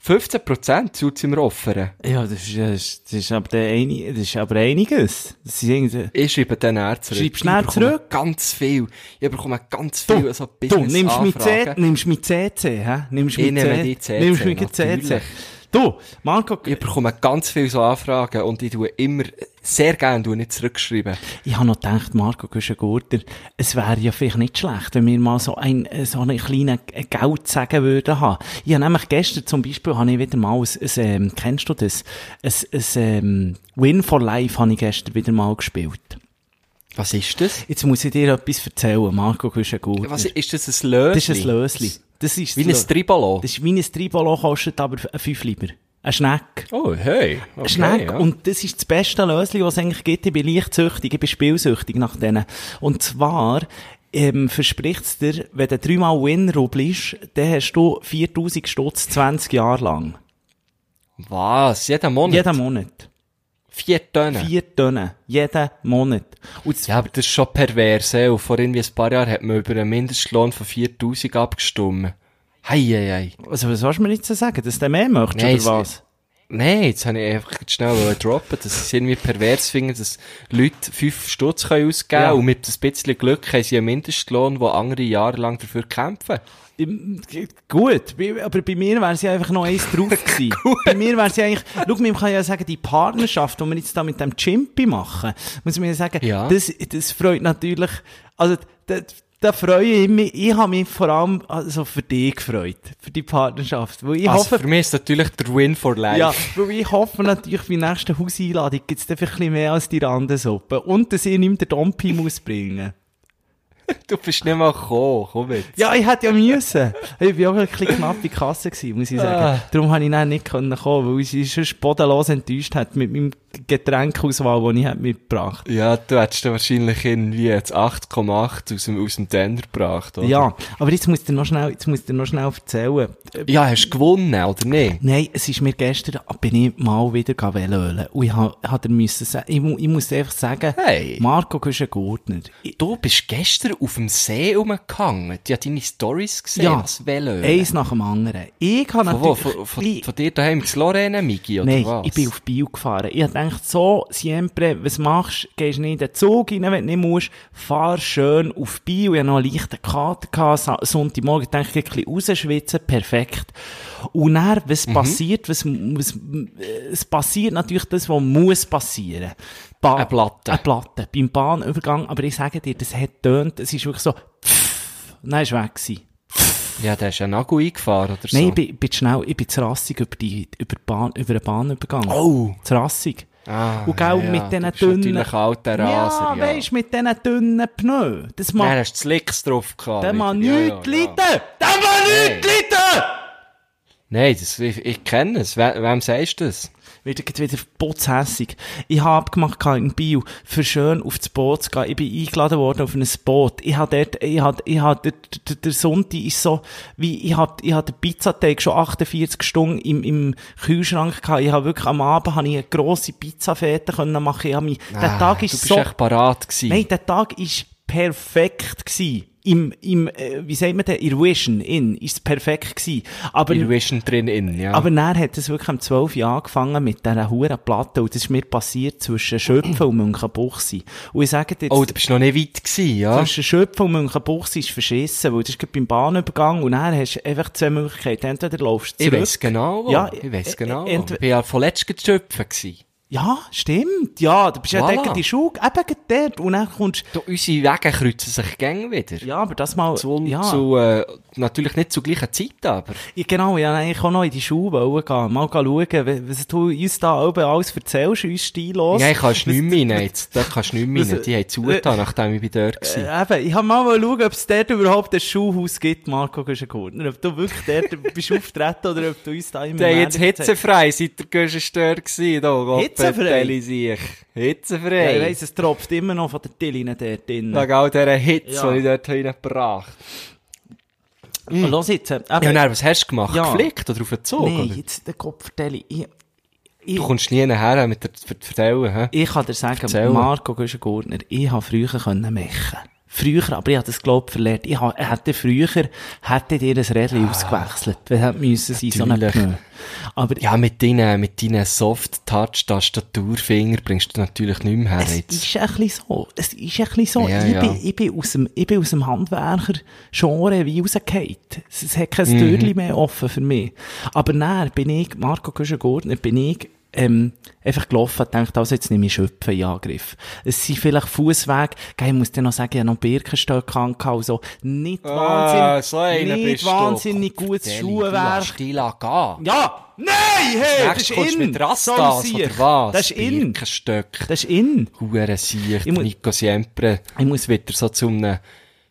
15% zu im Offeren. Ja, das ist, das ist, das ist aber einig, das ist aber einiges. Das ist irgendwie, Ich schreibe den näher zurück. Schreibst Ich bekomme zurück? Ganz viel. Ich bekomme ganz viel so du, nimmst mit C, nimmst mit CC, hä? Nimmst Ich mit nehme die CC, nimmst mit CC. Du, Marco, Ich bekomme ganz viele so Anfragen und ich tue immer sehr gerne tue nicht zurückschreiben. Ich habe noch gedacht, Marco Güschen-Gurter, es wäre ja vielleicht nicht schlecht, wenn wir mal so ein, so einen kleinen Geldsegen würden haben. Ich habe nämlich gestern zum Beispiel, habe ich wieder mal ein, ein ähm, kennst du das? Ein, ein ähm, Win for Life habe ich gestern wieder mal gespielt. Was ist das? Jetzt muss ich dir etwas erzählen, Marco Güschen-Gurter. Was ist das, ein Lösli? Das ist ein Lösli. Das ist Wie ein Tribolo? Das ist wie ein Tribolo, kostet aber 5 Lieber. Ein Schneck. Oh, hey. Okay, Ein Schneck. ja. Und das ist das beste Lösli, was es eigentlich gibt. Ich bin leicht süchtig, ich bin spielsüchtig nach denen. Und zwar, ähm, verspricht es dir, wenn du dreimal Win-Rubel ist, dann hast du 4000 Stutz 20 Jahre lang. Was? Jeden Monat? Jeden Monat. Vier Tonnen? Vier Tonnen. Jeden Monat. Und Ja, aber das ist schon pervers, ey. Und vor irgendwie ein paar Jahren hat man über einen Mindestlohn von 4000 abgestimmt. Hei, hei, hei. also, was sollst du mir jetzt sagen? Dass du mehr möchtest, Nein, oder was? Nein, jetzt habe ich einfach schnell droppen, dass sie es irgendwie pervers finden, dass Leute 5 Stutz können ausgeben Ja. und mit ein bisschen Glück haben sie einen Mindestlohn, wo andere jahrelang dafür kämpfen. Gut, aber bei mir wäre sie einfach noch eins drauf gewesen. bei mir wäre sie eigentlich, schau, man kann ja sagen, die Partnerschaft, die wir jetzt da mit dem Chimpy machen, muss man ja sagen, Ja. das, das freut natürlich, also, da, da freue ich mich, ich habe mich vor allem also für dich gefreut, für die Partnerschaft, weil ich also hoffe, für mich ist natürlich der Win for Life. ja, weil ich hoffe natürlich, bei der nächsten Hauseinladung gibt es einfach ein bisschen mehr als die Randensuppe und dass ich nicht mehr den Dompi muss bringen. Du bist nicht mal gekommen, komm jetzt. Ja, ich hätte ja müssen. Ich war auch ein bisschen knapp in die Kasse, gewesen, muss ich sagen. Ah. Darum konnte ich dann nicht kommen, weil ich sonst bodenlos enttäuscht hat mit meinem Getränkauswahl, den ich mitgebracht Ja, du hättest dann wahrscheinlich irgendwie jetzt 8,8 aus dem, aus dem Tender gebracht, oder? Ja, aber jetzt musst du noch schnell, jetzt musst du noch schnell erzählen. Äh, Ja, hast du gewonnen, oder nicht? Nein, es ist mir gestern, bin ich mal wieder Velölen. Und ich sagen, ich, ich muss einfach sagen, Hey. Marco Güschen-Gurtner. Ich- Du bist gestern auf dem See rumgehangen. Du hast deine Stories gesehen, Ja, was Velo. eins nach dem anderen. Ich kann Von wo? natürlich... Von, von, ich- von dir daheim zu Lorena, Migi, oder Nein, was? ich bin auf Bio gefahren. Ich hab gedacht, so, siempre, was machst du? Gehst nicht in den Zug rein, wenn du nicht musst. Fahr schön auf Bio. Ich hatte noch einen leichten Kater gehabt. Sonntagmorgen ich dachte, ich ein bisschen rausschwitzen. Perfekt. Und dann, was Mhm. passiert? Was, was, äh, es passiert natürlich das, was muss passieren. Ba Eine Platte. Eine Platte. Beim Bahnübergang. Aber ich sage dir, das hat tönt, es ist wirklich so, und dann ist weg gewesen. Ja, der ist einen Nagel eingefahren, oder so. Nein, ich bin, bin schnell, ich bin zu rassig über die, über die Bahn, über den Bahnübergang. Oh. Zu rassig. Ah, Und gell, ja, mit diesen dünnen... alter Raser, ja. ja, weisst, mit diesen dünnen Pneu. Das Dann macht, hast du Slicks drauf gehabt. der. Ja, nichts ja, ja. leiden! Der macht nichts leiden! Nein, das, ich, ich kenne es. We wem sagst du das? Jetzt wieder putzhässig. Ich habe abgemacht in Bio, für schön auf das Boot zu gehen. Ich bin eingeladen worden auf ein Boot. Ich habe dort, ich habe, ich habe, der, der, der Sonntag ist so, wie, ich habe, ich habe den Pizzateig schon 48 Stunden im, im Kühlschrank gehabt. Ich habe wirklich am Abend, habe ich eine grosse Pizzafete können machen. Ich habe mich, der Tag Ah, du ist bist so, echt parat gewesen. Nein, der Tag ist perfekt gsi. Im, im, äh, wie sagt man denn, Irvision, in, ist perfekt gsi. Aber, In Vision drin, in, ja. aber dann hat es wirklich am 12 Jahr angefangen mit dieser huren Platte und das ist mir passiert zwischen Schöpfen und Münchenbuchsee. Und ich sage dir jetzt, oh, du bist noch nicht weit gewesen, ja? zwischen Schöpfen und Münchenbuchsee ist verschissen, weil das ist gerade beim Bahnübergang und dann hast du einfach zwei Möglichkeiten. Entweder laufst du Ich zurück. weiss genau, wo. Ja, ich weiss äh, genau. wo. Ich bin ja von letztem geschöpfen gewesen. Ja, stimmt. Ja, du bist ja Voilà. dort in die Schule, eben dort und dann kommst Du, unsere Wege kreuzen sich gäng wieder. ja, aber das mal, Zu, ja. zu äh, natürlich nicht zur gleichen Zeit, aber. Ja, genau, ich wollte eigentlich auch noch in die Schule wollen gehen, mal schauen, wa- was du uns da oben alles erzählst, uns stillos. Nein, kannst du Was- nicht mehr. Jetzt, da kannst du nicht mehr was-. Die haben zugetan, nachdem ich bei dort war. Äh, eben, ich habe mal schauen, ob es dort überhaupt ein Schulhaus gibt, Marco Güschen-Gurtner. Ob du wirklich dort bist auftreten oder ob du uns da immer Der jetzt hitzefrei, seit der Göschenstör gewesen, Hitzefrei? sich. Ja, Hitzefrei. ich weiss, es tropft immer noch von den Tillinen dort drin. Wegen all dieser Hitze, Ja. die ich dort reingebracht Und los jetzt, eben, Ja, und dann, was hast du gemacht? Ja. Geflickt oder auf den Zug? nee, oder? jetzt den Kopf vertelle ich. ich Du kommst nie nachher mit der Ver- Erzählen, hä? Ich kann dir sagen, Erzähl. Marco Güschen-Gurtner, ich habe früher können mechen. Früher, aber ich habe das, glaub verlernt. Ich hätte früher, hätte ihr ein Rädchen ausgewechselt. Wir hätten müssen sein, so eine. Aber Ja, mit deinen, mit deinen Soft-Touch-Tastaturfinger bringst du natürlich nicht mehr her Es jetzt. ist ein bisschen so. Es ist ein bisschen so. Ja, ich, ja. Bin, ich, bin aus dem, ich bin aus dem Handwerker-Genre wie rausgefallen. Es, es hat kein Mhm. Türchen mehr offen für mich. Aber dann bin ich, Marco Güschen-Gurtner, bin ich, ähm, einfach gelaufen und gedacht, also jetzt nehme ich Schöpfen in Angriff. Es sind vielleicht Fußwege. Ich muss dir noch sagen, ich habe noch Birkenstöcke und so. Nicht Ah, wahnsinnig, so nicht bist du. wahnsinnig gutes Deli, Du Schuhwerk. dich gehen. Ja! Nein! Hey! Das Nächstes ist in! mit Rastas, So oder was? Das ist in! Birkenstöcke. Das ist in! Hure Sicht, mu- Nico Siempre. Ich muss- wieder so zu einem,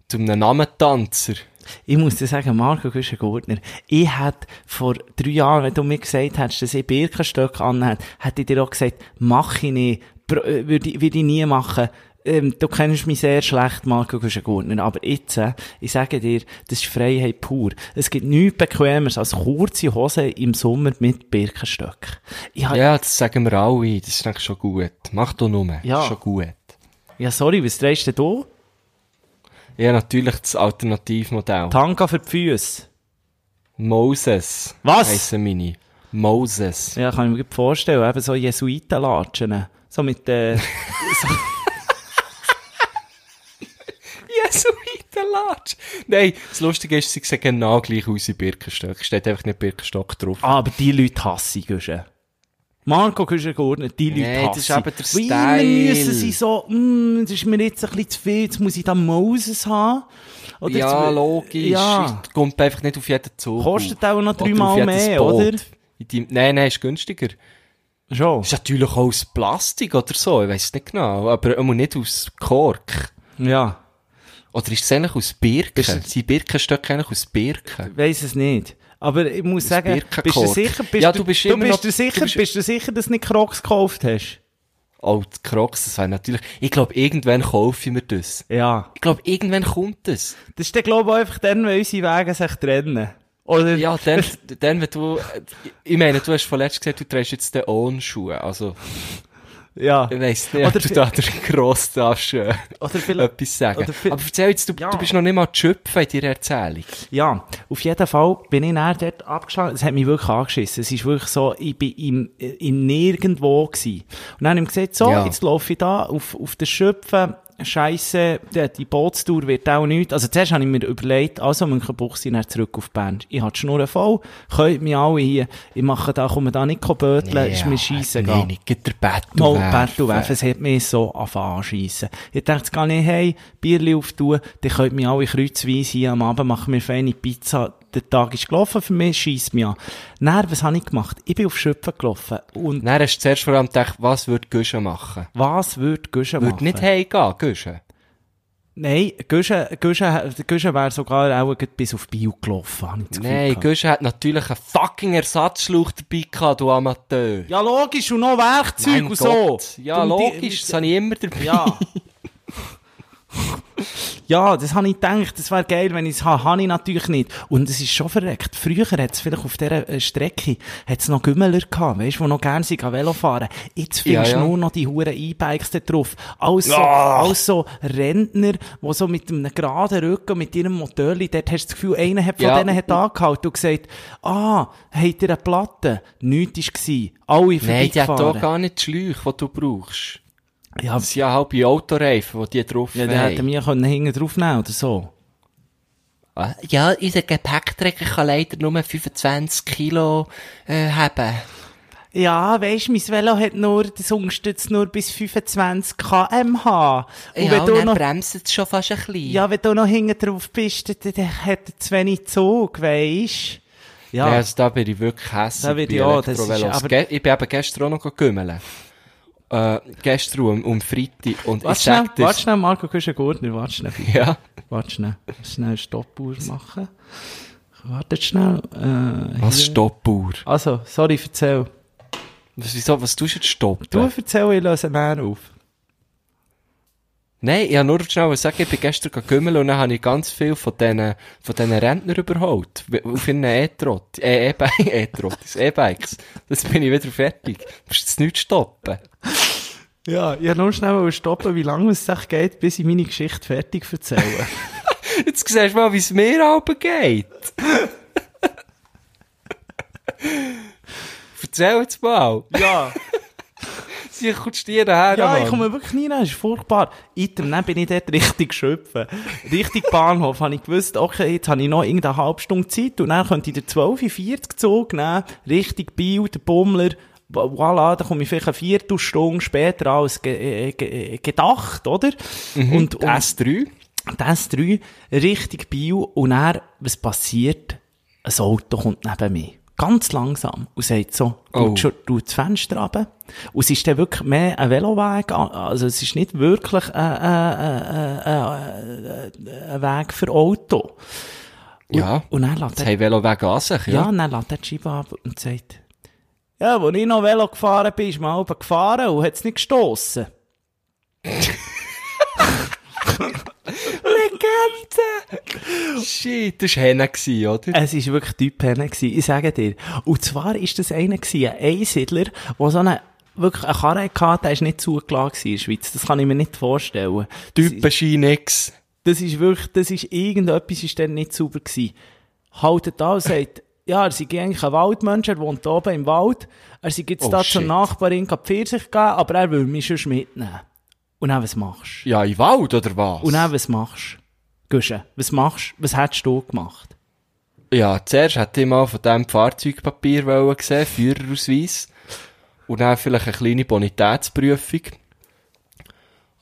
zu einem Namentanzer. Ich muss dir sagen, Marco Güschen-Gurtner, ich hätte vor drei Jahren, wenn du mir gesagt hättest, dass ich Birkenstöcke anhätte, hätte ich dir auch gesagt, mach ich nicht, äh, würde ich, würde ich nie machen. Ähm, du kennst mich sehr schlecht, Marco Güschen-Gurtner, aber jetzt, äh, ich sage dir, das ist Freiheit pur. Es gibt nichts Bequemeres als kurze Hosen im Sommer mit Birkenstöcken. Ja, das sagen wir alle. Das ist eigentlich schon gut. Mach du nur. Ja. Das ist schon gut. ja, sorry, was drehst du denn da? Ja, natürlich das Alternativmodell. Tanga für die Füße. Moses. Was? Heissen meine. Moses. Ja, kann ich mir gut vorstellen, eben so Jesuitenlatschen. So mit, äh, Jesuitenlatsch. Nein, das Lustige ist, sie sehen genau gleich aus wie Birkenstock. Steht einfach nicht Birkenstock drauf. Ah, aber die Leute hasse ich. Marco Güschen-Gurtner, die Leute Nee, das ist eben der Weil Style. müssen sie so, mm, das ist mir jetzt ein bisschen zu viel, jetzt muss ich da Moses haben. Oder ja, jetzt- logisch. Ja. Es kommt einfach nicht auf jeden Zug. Kostet auch noch dreimal mehr, Boot. oder? Deinem- Nein, nein, ist günstiger. Schon. Ist natürlich auch aus Plastik oder so, ich weiß nicht genau. Aber immer nicht aus Kork. Ja. Oder ist es eigentlich aus Birken? Sind Birkenstöcke eigentlich aus Birken? Weiss es nicht. Aber ich muss sagen, bist du sicher, bist Ja, du, bist du bist noch- du sicher, du bist- bist du sicher, dass du nicht Crocs gekauft hast? Oh, die Crocs, das wäre natürlich... Ich glaube, irgendwann kaufe ich mir das. Ja. Ich glaube, irgendwann kommt das. Das ist dann, glaube ich, einfach dann, wenn unsere Wege sich trennen. Oder? Ja, dann, dann, wenn du... Ich meine, du hast vorletzt gesagt, du trägst jetzt den Ohn-Schuhe. Also, Ja. ich weiss nicht, Oder ob du da der gross darfst, äh, Oder vielleicht, etwas sagen. oder Aber erzähl jetzt, du, Ja. du bist noch nicht mal schöpfen in deiner Erzählung. Ja, auf jeden Fall bin ich dann dort abgeschlagen. Es hat mich wirklich angeschissen. Es ist wirklich so, ich bin im, in nirgendwo gewesen. Und dann habe ich gesagt, so, Ja. jetzt laufe ich da auf, auf den Schöpfen. Scheisse, die, die Bootstour wird auch nichts. Also zuerst habe ich mir überlegt, also Münchenbuchsee dann zurück auf Bern. Ich habe die Schnur voll, könnt mich alle hier, ich mache da, komme da nicht böteln, ist mir scheisse Nein, nicht der Battle Mal. Bertel werfen, es hat mich so angefangen anschiessen. Ich dachte, gehe ich hey, Bierli auftun, dann könnt mich alle kreuzweise hier am Abend machen wir feine Pizza. Der Tag ist gelaufen für mich, schiesst mich an. Dann, was habe ich gemacht? Ich bin auf Schöpfen gelaufen. Und Dann hast du zuerst vor allem gedacht, was würde Guschen machen? was würde Güsche machen? Würde nicht heimgehen, Guschen? Nein, Güsche, Güsche, Güsche wäre sogar auch bis auf Bio gelaufen, habe ich Nein. Guschen hat natürlich einen fucking Ersatzschlauch dabei gehabt, du Amateur. Ja, logisch, und noch Werkzeug Mein und Gott. so. Ja, die- logisch, das habe ich immer dabei. Ja. Ja, das habe ich gedacht, das wäre geil, wenn ich es habe. Habe ich natürlich nicht. Und es ist schon verreckt. Früher hat es vielleicht auf dieser äh, Strecke hat's noch Gümmeler gehabt, weißt du, die noch gerne sind, an Velo fahren. Jetzt findest du Ja, ja. nur noch die huren E-Bikes da drauf. Alles so, Ah. alles so Rentner, die so mit einem geraden Rücken, mit ihrem Motorli, dort hast du das Gefühl, einer hat von Ja. denen hat angehalten und gesagt, ah, habt ihr eine Platte? Nichts war. Alle Nein, die hat vorbeigefahren. hier gar nicht die Schläuche, die du brauchst. Ja, Das sind ja halbe Autoreifen, die die drauf ja, der hätte haben. mir können hinten drauf nehmen oder so. Ah, Ja, unser Gepäckträger kann leider nur 25 Kilo äh, haben. Ja, weisst, mein Velo hat nur, das unterstützt nur bis 25 kmh. Und ja, wenn du und noch, bremst es schon fast ein bisschen. ja, wenn du noch hinten drauf bist, dann, dann hat er zu wenig Zug, weisst? Ja. Ja, also da bin ich wirklich hässlich. Da bin ich auch, das ist- aber- ich bin eben gestern auch noch gümmeln. Äh, gestern um, um Freitag. Und Warte ich schnell, sag dir... warte schnell, Marco Küschen-Gurtner, warte schnell. Ja. Warte schnell, schnell Stoppuhr machen. Warte schnell, äh, Was hier. Stoppuhr? Also, sorry, erzähl. Was, wieso, was tust du jetzt stoppen? Du erzähl, ich löse näher auf. Nein, ich habe nur schnell sagen, ich bin gestern gümmeln und dann habe ich ganz viel von diesen, von diesen Rentnern überholt. Auf ihren E-Trott, äh, E-Bike, E-Trott, E-Bikes. Jetzt bin ich wieder fertig. Du musst jetzt nicht stoppen. Ja, ich wollte nur schnell stoppen, wie lange es sich geht, bis ich meine Geschichte fertig erzähle. Jetzt siehst du mal, wie es mir aber geht. Erzähl jetzt mal. ja. Sie kommt dir her, Ja, Mann. ich komme wirklich nie rein, das ist furchtbar. Item, dann bin ich dort richtig schöpfen. Richtig Bahnhof, habe ich gewusst, okay, jetzt habe ich noch irgendeine halbe Stunde Zeit und dann könnte ich den 12.40 Zug nehmen, richtig Biel, der Bummler, voilà, dann komme ich vielleicht eine Viertelstunde später als ge äh, ge gedacht, oder? Und, und Und S3? das drei, richtig Biel und dann, was passiert? Ein Auto kommt neben mir. Ganz langsam. Und sagt so, Oh. schon, tut das Fenster runter. Und es ist dann wirklich mehr ein Veloweg, also es ist nicht wirklich ein, ein, ein, ein, ein Weg für Auto. Und, Ja. Und dann lässt er, haben Veloweg an sich, ja, ja. und dann lässt er die Scheibe ab und sagt, ja, als ich noch Velo gefahren bin, ist man oben gefahren und hat es nicht gestossen. Legende! Shit, das war Henne, oder? Es war wirklich Typ Henne ich sage dir. Und zwar ist das einer ein Einsiedler, der so eine, wirklich eine Karre hatte, der ist nicht zugelassen in der Schweiz. Das kann ich mir nicht vorstellen. Typenschein nix. Das ist wirklich, das ist irgendetwas ist dann nicht sauber gewesen. Haltet an und sagt, ja, er sei eigentlich ein Waldmensch, er wohnt oben im Wald. Er sei jetzt Oh, da zur shit. Nachbarin die Pfirsich geben, aber er will mich schon mitnehmen. Und dann, was machst du? Ja, im Wald, oder was? Und dann, was machst du? Gusche, was machst du? Was hättest du gemacht? Ja, zuerst hätte ich mal von diesem Fahrzeugpapier wollen sehen, Führerausweis. Und dann vielleicht eine kleine Bonitätsprüfung.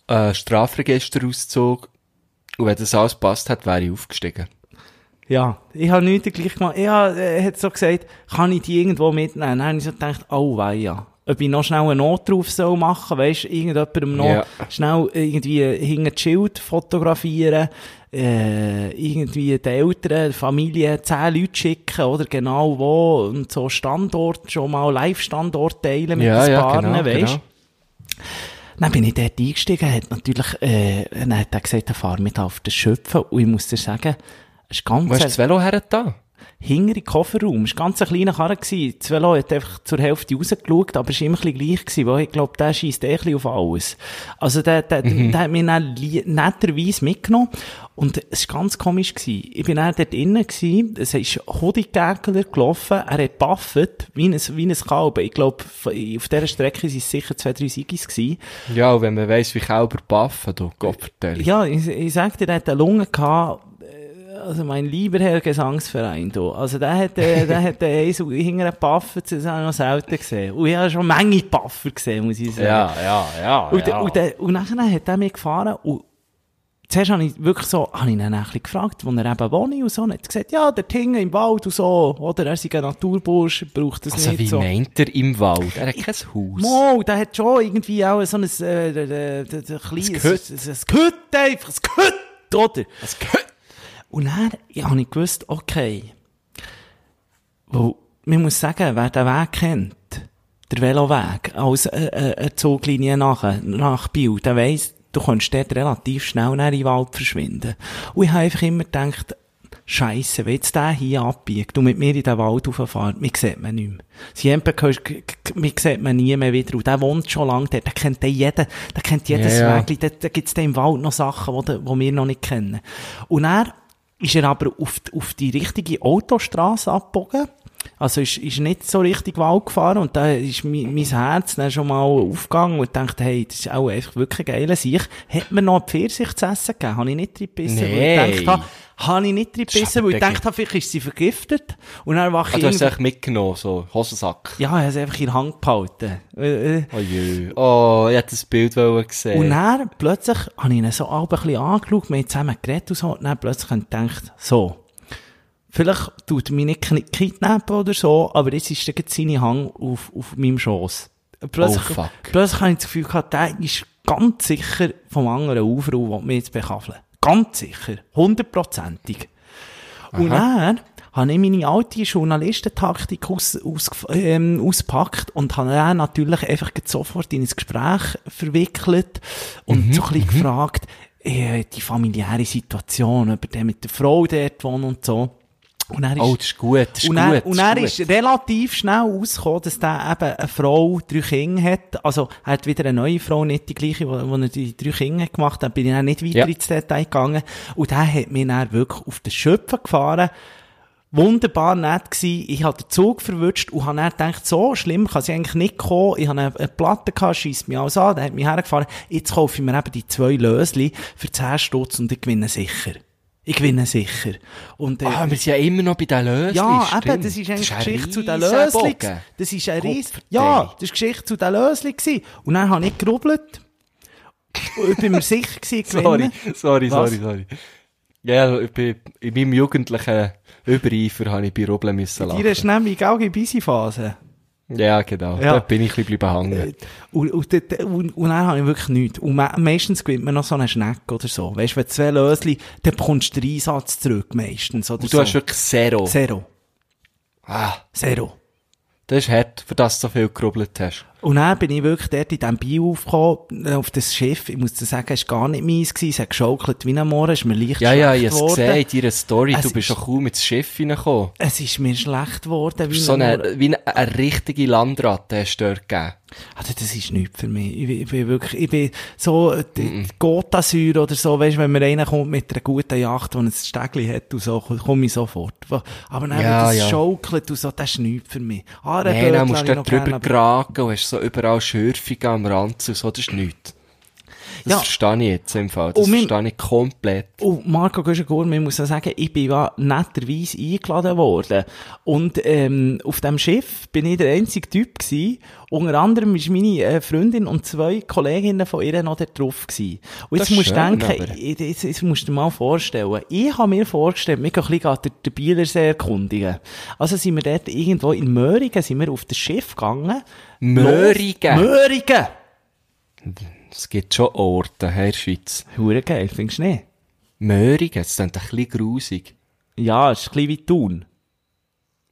Äh, Strafregisterauszug. Und wenn das alles passt hat, wäre ich aufgestiegen. Ja, ich habe nichts gleich gemacht. Ich habe, er hat so gesagt, kann ich die irgendwo mitnehmen? Dann habe ich so gedacht, oh wei, ja. Ob ich noch schnell einen Notruf soll machen, weisst, irgendjemandem noch Ja. schnell irgendwie hinter das Schild fotografieren, äh, irgendwie den Eltern, Familie zehn Leute schicken, oder genau wo, und so Standort, schon mal Live-Standort teilen mit ja, den ja, genau, weisst. genau. Dann bin ich dort eingestiegen, hat natürlich, äh, dann hat er gesagt, er fahrt mit auf das Schöpfen, und ich muss dir sagen, ist ganz Wo hast du das Velo her da? hinter im Kofferraum. Es war ganz ein kleiner Karre. gewesen. Das Velo hat einfach zur Hälfte rausgeschaut, aber es war immer ein gleich gewesen, weil ich glaube, der schießt eh ein auf alles. Also der, der, der hat mich dann netterweise mitgenommen. Und es war ganz komisch gewesen. Ich bin dann dort innen gewesen, es ist Hodigägler gelaufen, er hat baffet, wie ein, wie ein Kalb. Ich glaube, auf dieser Strecke waren es sicher zwei, drei Sigis gewesen. Ja, und wenn man weiss, wie Kälber baffen, du Gottverdeli. Ja, ich, ich sag dir, der hat eine Lunge gehabt, also mein lieber Herr Gesangsverein, du. Also der hat, äh, der hat äh, so hinter einen Paffer, das habe ich noch selten gesehen. Und ich habe schon Menge Paffer gesehen, muss ich sagen. Ja, ja, ja. Und, ja. und, der- und nachher hat er mich gefahren und zuerst habe ich wirklich so, habe ich ihn ein bisschen gefragt, wo er eben wohnt und so. Und er hat gesagt, ja, der hinten im Wald und so, oder? Er ist ein Naturbursch, braucht das also, nicht wie so. meint er im Wald? Er hat kein Haus. Mo, der hat schon irgendwie auch so ein, äh, äh, äh, äh, kleines, ein, ein Gehütt einfach, ein Gehütt, oder? Das gehört. Und dann ja, habe ich gewusst, okay, wo, man muss sagen, wer den Weg kennt, der Veloweg, als äh, äh, eine Zuglinie nach, nach Biel, der weiss, du kannst dort relativ schnell in den Wald verschwinden. Und ich habe einfach immer gedacht, Scheisse, wenn jetzt der hier abbiegt und mit mir in den Wald rauffährt, mich sieht man nicht mehr. Siempe, mich sieht man nie mehr wieder. Und der wohnt schon lange dort, der kennt den jeden, der kennt jedes ja. Weg, da, da gibt's da im Wald noch Sachen, die, die wir noch nicht kennen. Und er ist er aber auf, die- auf die richtige Autostraße abgebogen. Also ist, ist nicht so richtig Wald gefahren und da ist mein, mein Herz dann schon mal aufgegangen und dachte, hey, das ist auch einfach wirklich geiler Sieg. Hat mir noch Pfirsich zu essen gegeben? Habe ich nicht drin gebissen, weil Nee. ich gedacht habe, habe ich nicht drin gebissen, weil ich gedacht habe, vielleicht ist sie vergiftet. Und dann wache Ah, ich du hast echt mitgenommen, so Hosensack. ja, ich habe es einfach in der Hand behalten. Äh, äh. Oh jö. Oh, ich hätte das Bild gesehen. Und dann plötzlich habe ich ihn so ein bisschen angeschaut, wir haben zusammen geredet und so, und dann plötzlich habe ich gedacht, so, vielleicht tut mich nicht kidnappen oder so, aber jetzt ist der seine Hang auf, auf meinem Schoss. Plötzlich, Oh, fuck. plötzlich habe ich das Gefühl gehabt, der ist ganz sicher vom anderen Ufer und will mich jetzt bekaffeln. Ganz sicher. Hundertprozentig. Und dann habe ich meine alte Journalistentaktik aus, aus, ähm, ausgepackt und habe dann natürlich einfach sofort in ein Gespräch verwickelt und so ein bisschen gefragt, äh, die familiäre Situation, über den mit der Frau dort wohnt und so. Und er ist, Oh, das ist gut, das ist und gut. er, und er gut. ist relativ schnell rausgekommen, dass der eben eine Frau, drei Kinder hat. Also, er hat wieder eine neue Frau, nicht die gleiche, wo, wo er die drei Kinder gemacht hat. Dann bin ich auch nicht weiter Ja. ins Detail gegangen. Und der hat mich dann wirklich auf den Schöpfen gefahren. Wunderbar nett gsi. Ich habe den Zug verwünscht und habe dann gedacht, so schlimm kann sie eigentlich nicht kommen. Ich habe eine, eine Platte gehabt, scheisst mich alles an, der hat mich hergefahren. Jetzt kaufe ich mir eben die zwei Lösli für 10 Stutz und ich gewinne sicher. Ich gewinne sicher. Und, äh, Ah, wir sind ja immer noch bei den Lösli. ja, stimmt. eben, das ist eigentlich ein Geschichte zu den Lösli. Das ist ein Ries. Ja, das ist Geschichte zu den Lösli gewesen. Und dann habe ich gerubbelt. Und ich bin mir sicher gewesen, Sorry, sorry, Was? sorry, sorry. Ja, ich bin, in meinem jugendlichen Übereifer habe ich bei Rubbeln müssen lachen. ist nämlich auch in Busy-Phase. Ja, genau. Ja. Da bin ich ein bisschen hängen. Und, und, dort- und, und dann habe ich wirklich nichts. Und me meistens gewinnt man noch so einen Schneck oder so. Weißt du, wenn zwei Lösli, dann bekommst du den Einsatz zurück meistens. Oder Und so. du hast wirklich Zero. Zero. Ah, Zero. das ist hart, für das du so viel gerubbelt hast. Und dann bin ich wirklich dort in diesem Bio aufgekommen, auf das Schiff. Ich muss dir sagen, es war gar nicht meins gewesen. Es hat geschaukelt wie ein Moor, es ist mir leicht Ja, ja, schlecht ich habe es geworden. gesehen in deiner Story. Es du bist ist- schon kaum ins Schiff reingekommen. Es ist mir schlecht geworden. Wie So eine, wie eine, eine richtige Landratte hast du dort gegeben. Also, das ist nichts für mich. Ich, bin- ich bin wirklich, ich bin so, die Gotasäure oder so, weißt, wenn mir einer kommt mit einer guten Yacht, die ein Stegli hat und so, komme ich sofort. Aber dann, Ja, wenn das ja. schaukelt und so, das ist nichts für mich. Nein, Ahrenbötchen dann musst du dort drüber geraten und hast so überall Schürfungen am Rand und so, das ist nichts. Das Ja. verstehe ich jetzt im Fall. Das Und mein- verstehe ich komplett. Und Marco Göschengur, ich muss auch sagen, ich bin ja netterweise eingeladen worden. Und ähm, auf dem Schiff bin ich der einzige Typ gewesen. Unter anderem ist meine äh, Freundin und zwei Kolleginnen von ihr noch dort drauf gewesen. Und Das jetzt ist musst du denken, ich- jetzt, jetzt musst du dir mal vorstellen, ich habe mir vorgestellt, wir gehen ein bisschen den, den Bielersee erkundigen. Also sind wir dort irgendwo in Möhringen, sind wir auf das Schiff gegangen. Möhringen? Möhringen! Es gibt schon Orte hier in der Schweiz. Hure geil, findest du nicht? Möhringen, das klingt ein bisschen grusig. Ja, es ist ein bisschen wie Thun.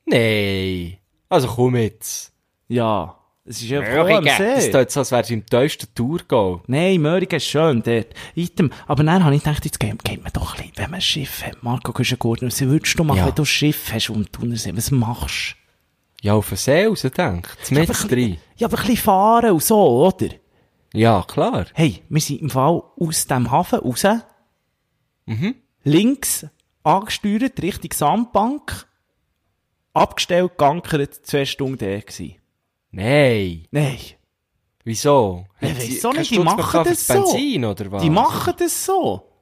Nein. Also komm jetzt. Ja. Es ist ja voll am Das See. tut so, als wärst du im tiefsten Tourgau. Nein, Möhringen ist schön dort. Item. Aber dann habe ich gedacht, jetzt geht, geht man doch ein bisschen, wenn man ein Schiff hat. Marco Güschengurtner, was würdest du machen, Ja. wenn du ein Schiff hast und Thunersee? Was machst Ja, auf den See raus, denk. du? Zum Ja, Netz aber ein rein. bisschen- Ja, aber ein bisschen fahren und so, oder? Ja, klar. Hey, wir sind im Fall aus dem Hafen raus. Mhm. Links angesteuert, Richtung Sandbank. Abgestellt, geankert, zwei Stunden da gewesen. Nein. Nein. Wieso? Ich weiss so nicht, die machen das für Benzin, oder was? Die machen das so.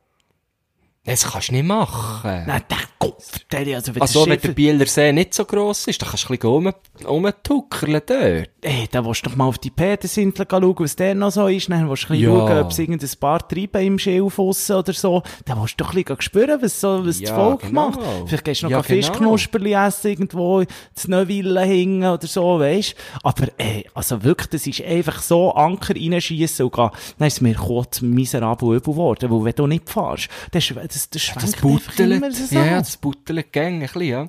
Das kannst du nicht machen. Nein, der Kopf, der, also wenn Also, wenn der Bieler See nicht so gross ist, dann kannst du ein bisschen rum, rumtuckern dort. Ey, da willst du doch mal auf die Petersinsel schauen, was der noch so ist. Dann willst du ein bisschen Ja. schauen, ob es irgendein paar Treiben im Schilf aussen oder so. Dann willst du doch ein bisschen spüren, was, so, was Ja, das Volk genau. macht. Vielleicht gehst du noch Ja, ein Fischknusperli essen, irgendwo zu Neuville hängen oder so, weisst Aber, ey, also wirklich, das ist einfach so Anker reinschiessen und gehen. Dann ist es mir kurz miserabel übel geworden, weil wenn du nicht fährst, das, das, das Das immer so. Ja, ja, das buttelt gäng ein bisschen, ja.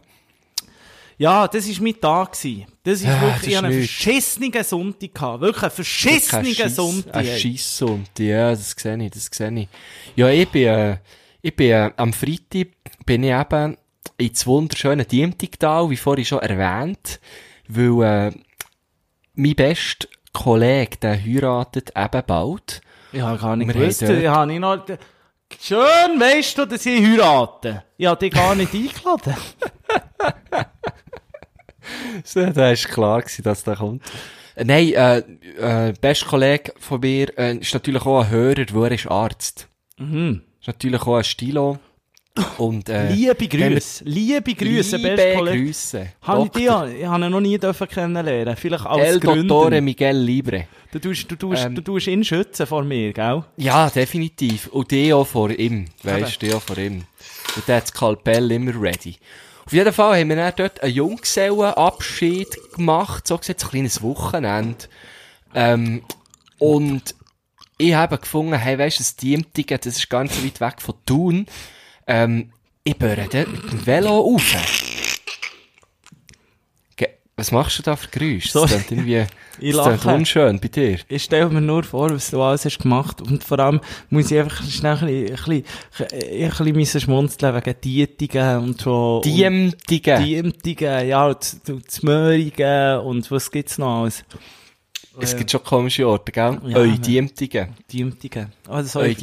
Ja, das war mein Tag. gewesen. Das ist Ja, wirklich, das ich ist hatte einen verschissenen Sonntag gehabt. Wirklich einen verschissenen Schiss- Sonntag. Ein. Scheisssonntag, ja, das sehe ich, das sehe ich. Ja, ich bin, äh, ich bin, äh, am Freitag bin ich eben ins wunderschöne Diemtigtal, wie vorhin schon erwähnt, weil, äh, mein bester Kollege, der heiratet eben bald. Ich habe gar nicht gewusst. haben habe nicht noch... Schön weisst du, dass ich heirate. Ich habe dich gar nicht eingeladen. So, da ist klar gewesen, dass der kommt. Nein, äh, äh, bester Kollege von mir, äh, ist natürlich auch ein Hörer, weil er ist Arzt. Mhm. Ist natürlich auch ein Stilo. Und, äh, Liebe Grüße. Liebe Grüße, Liebe Kollege. Grüße. Habe ich dich, ich habe ihn noch nie dürfen kennenlernen. Vielleicht als El Gründer. Dottore Miguel Libre. Du tust, du, tust, Ähm. du tust ihn schützen vor mir, gell? Ja, definitiv. Und die auch vor ihm. Weisst du, die auch vor ihm. Und der hat das Kalpell immer ready. Auf jeden Fall haben wir dann dort einen Junggesellenabschied gemacht, so gesagt, ein kleines Wochenende. Ähm, und ich habe gefunden, hey, weisst du, das Diemtige, das ist ganz weit weg von Thun. Ähm, ich böre dort mit dem Velo rauf. Ge was machst du da für Geräusche? Sorry. Das klingt irgendwie... Ich Das ist lache. unschön bei dir. Ich stelle mir nur vor, was du alles hast gemacht. Und vor allem muss ich einfach schnell ein bisschen, ein bisschen, ein schmunzeln wegen Dietungen und so. Diemtigen. Diemtigen, ja, und, und Zmörigen und was gibt's noch alles? Es gibt schon komische Orte, gell? Ja. Eure Diemtigen. Diemtigen. Ah, das soll ich.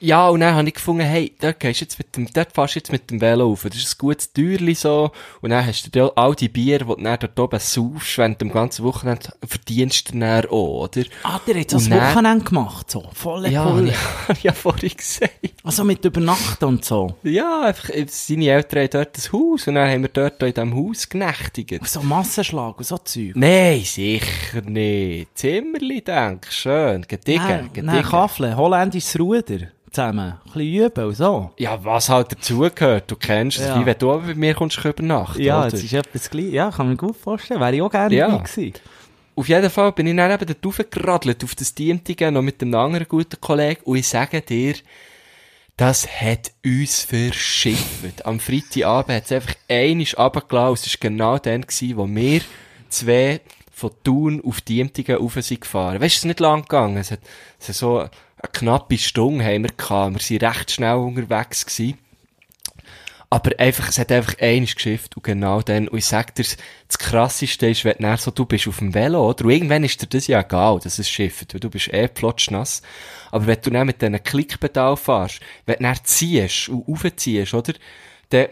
Ja, und dann habe ich gefunden, hey, dort gehst du jetzt mit dem, dort fährst du jetzt mit dem Velo rauf. Das ist ein gutes Türli so. Und dann hast du da all die Bier, die du dann dort oben saufst, während dem ganzen Wochenende verdienst du dann auch, oder? Ah, der hat ein dann- Wochenende gemacht, so. Volle Ja, Pulle. habe ich, hab ich ja vorhin gesagt. Also mit Übernachten und so. Ja, einfach, äh, seine Eltern haben dort ein Haus und dann haben wir dort in diesem Haus genächtigt. So Massenschlag und so Zeug. Nein, sicher nicht. Zimmerli, denk, schön. Gediegen, Nein, nein, gediegen. Kaffle, holländisch Ruder zusammen. Ein bisschen üben und so. Ja, was halt dazugehört, du kennst es, Ja. wie wenn du bei mir kommst übernachten, Ja, oder? das ist etwas gleich. Ja, kann man gut vorstellen. Wäre ich auch gerne Ja. gewesen. Auf jeden Fall bin ich dann eben dort raufgeradelt, auf das Dientige, noch mit einem anderen guten Kollegen, und ich sage dir, das hat uns verschifft. Am Freitagabend hat es einfach einiges runtergelassen, es war genau dann, gewesen, wo wir zwei von Thun auf Diemtigen rauf sind gefahren. Weißt du, es ist nicht lang gegangen, es hat, es hat so eine knappe Stunde haben wir gehabt, wir sind recht schnell unterwegs gewesen. Aber einfach, es hat einfach einiges geschifft und genau dann, und ich sag dir, das krasseste ist, wenn du so, du bist auf dem Velo, oder? Und irgendwann ist dir das ja egal, dass es schifft, weil du bist eh plotschnass. Aber wenn du dann mit diesen Klickpedal fährst, wenn du dann ziehst und aufziehst, oder? Dann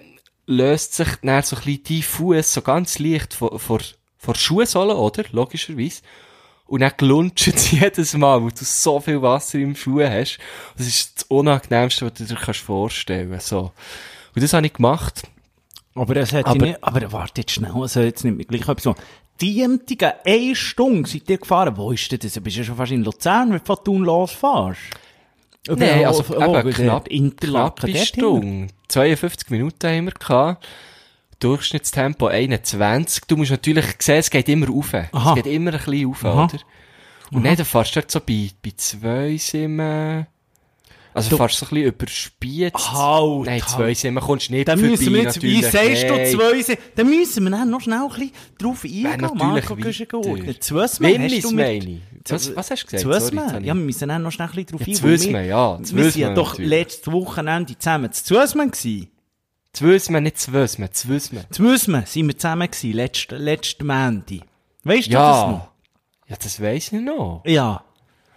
löst sich dann so ein bisschen dein Fuß so ganz leicht vor, vor, vor Schuhsohle, oder? Logischerweise. Und dann glunscht es jedes Mal, weil du so viel Wasser im Schuh hast. Das ist das Unangenehmste, was du dir kannst vorstellen kannst. So. Und das habe ich gemacht. Aber es hat Aber- nicht, aber warte jetzt schnell, also jetzt nicht mehr gleich etwas so. Diemtigen, eine Stunde seid ihr gefahren. Wo ist denn das? Du bist ja schon fast in Luzern, wenn du von Thun losfährst. Nein, also oh, eben knapp, Interlaken, knappe Stunde. 52 Minuten haben wir gehabt. Durchschnittstempo 21. Du musst natürlich sehen, es geht immer rauf. Aha. Es geht immer ein bisschen rauf, Aha. oder? Und dann, dann fährst du dort so bei, bei zwei wir, also Du- fährst du so ein bisschen überspitzt. Halt, Nein, halt. zwei sind wir, kommst nicht Dann vorbei, müssen wir jetzt, wie natürlich. sagst du zwei sind? Dann müssen wir dann noch schnell ein bisschen drauf eingehen, natürlich Marco weiter. Güschen Zwösmann, hast Wimmis du mit... Was, was hast du gesagt? Ich- ja, wir müssen dann noch schnell ein bisschen drauf Ja, eingehen. Zwösmann, Wir- ja, Wir sind ja doch letztes Wochenende zusammen zu Zwösmann gewesen. Zwösmann, nicht Zwösmann, Zwösmann. Zwösmann sind wir zusammen gewesen, letzte, letzte Mänti. Weißt du das Ja. noch? Ja, das weiss ich noch. Ja.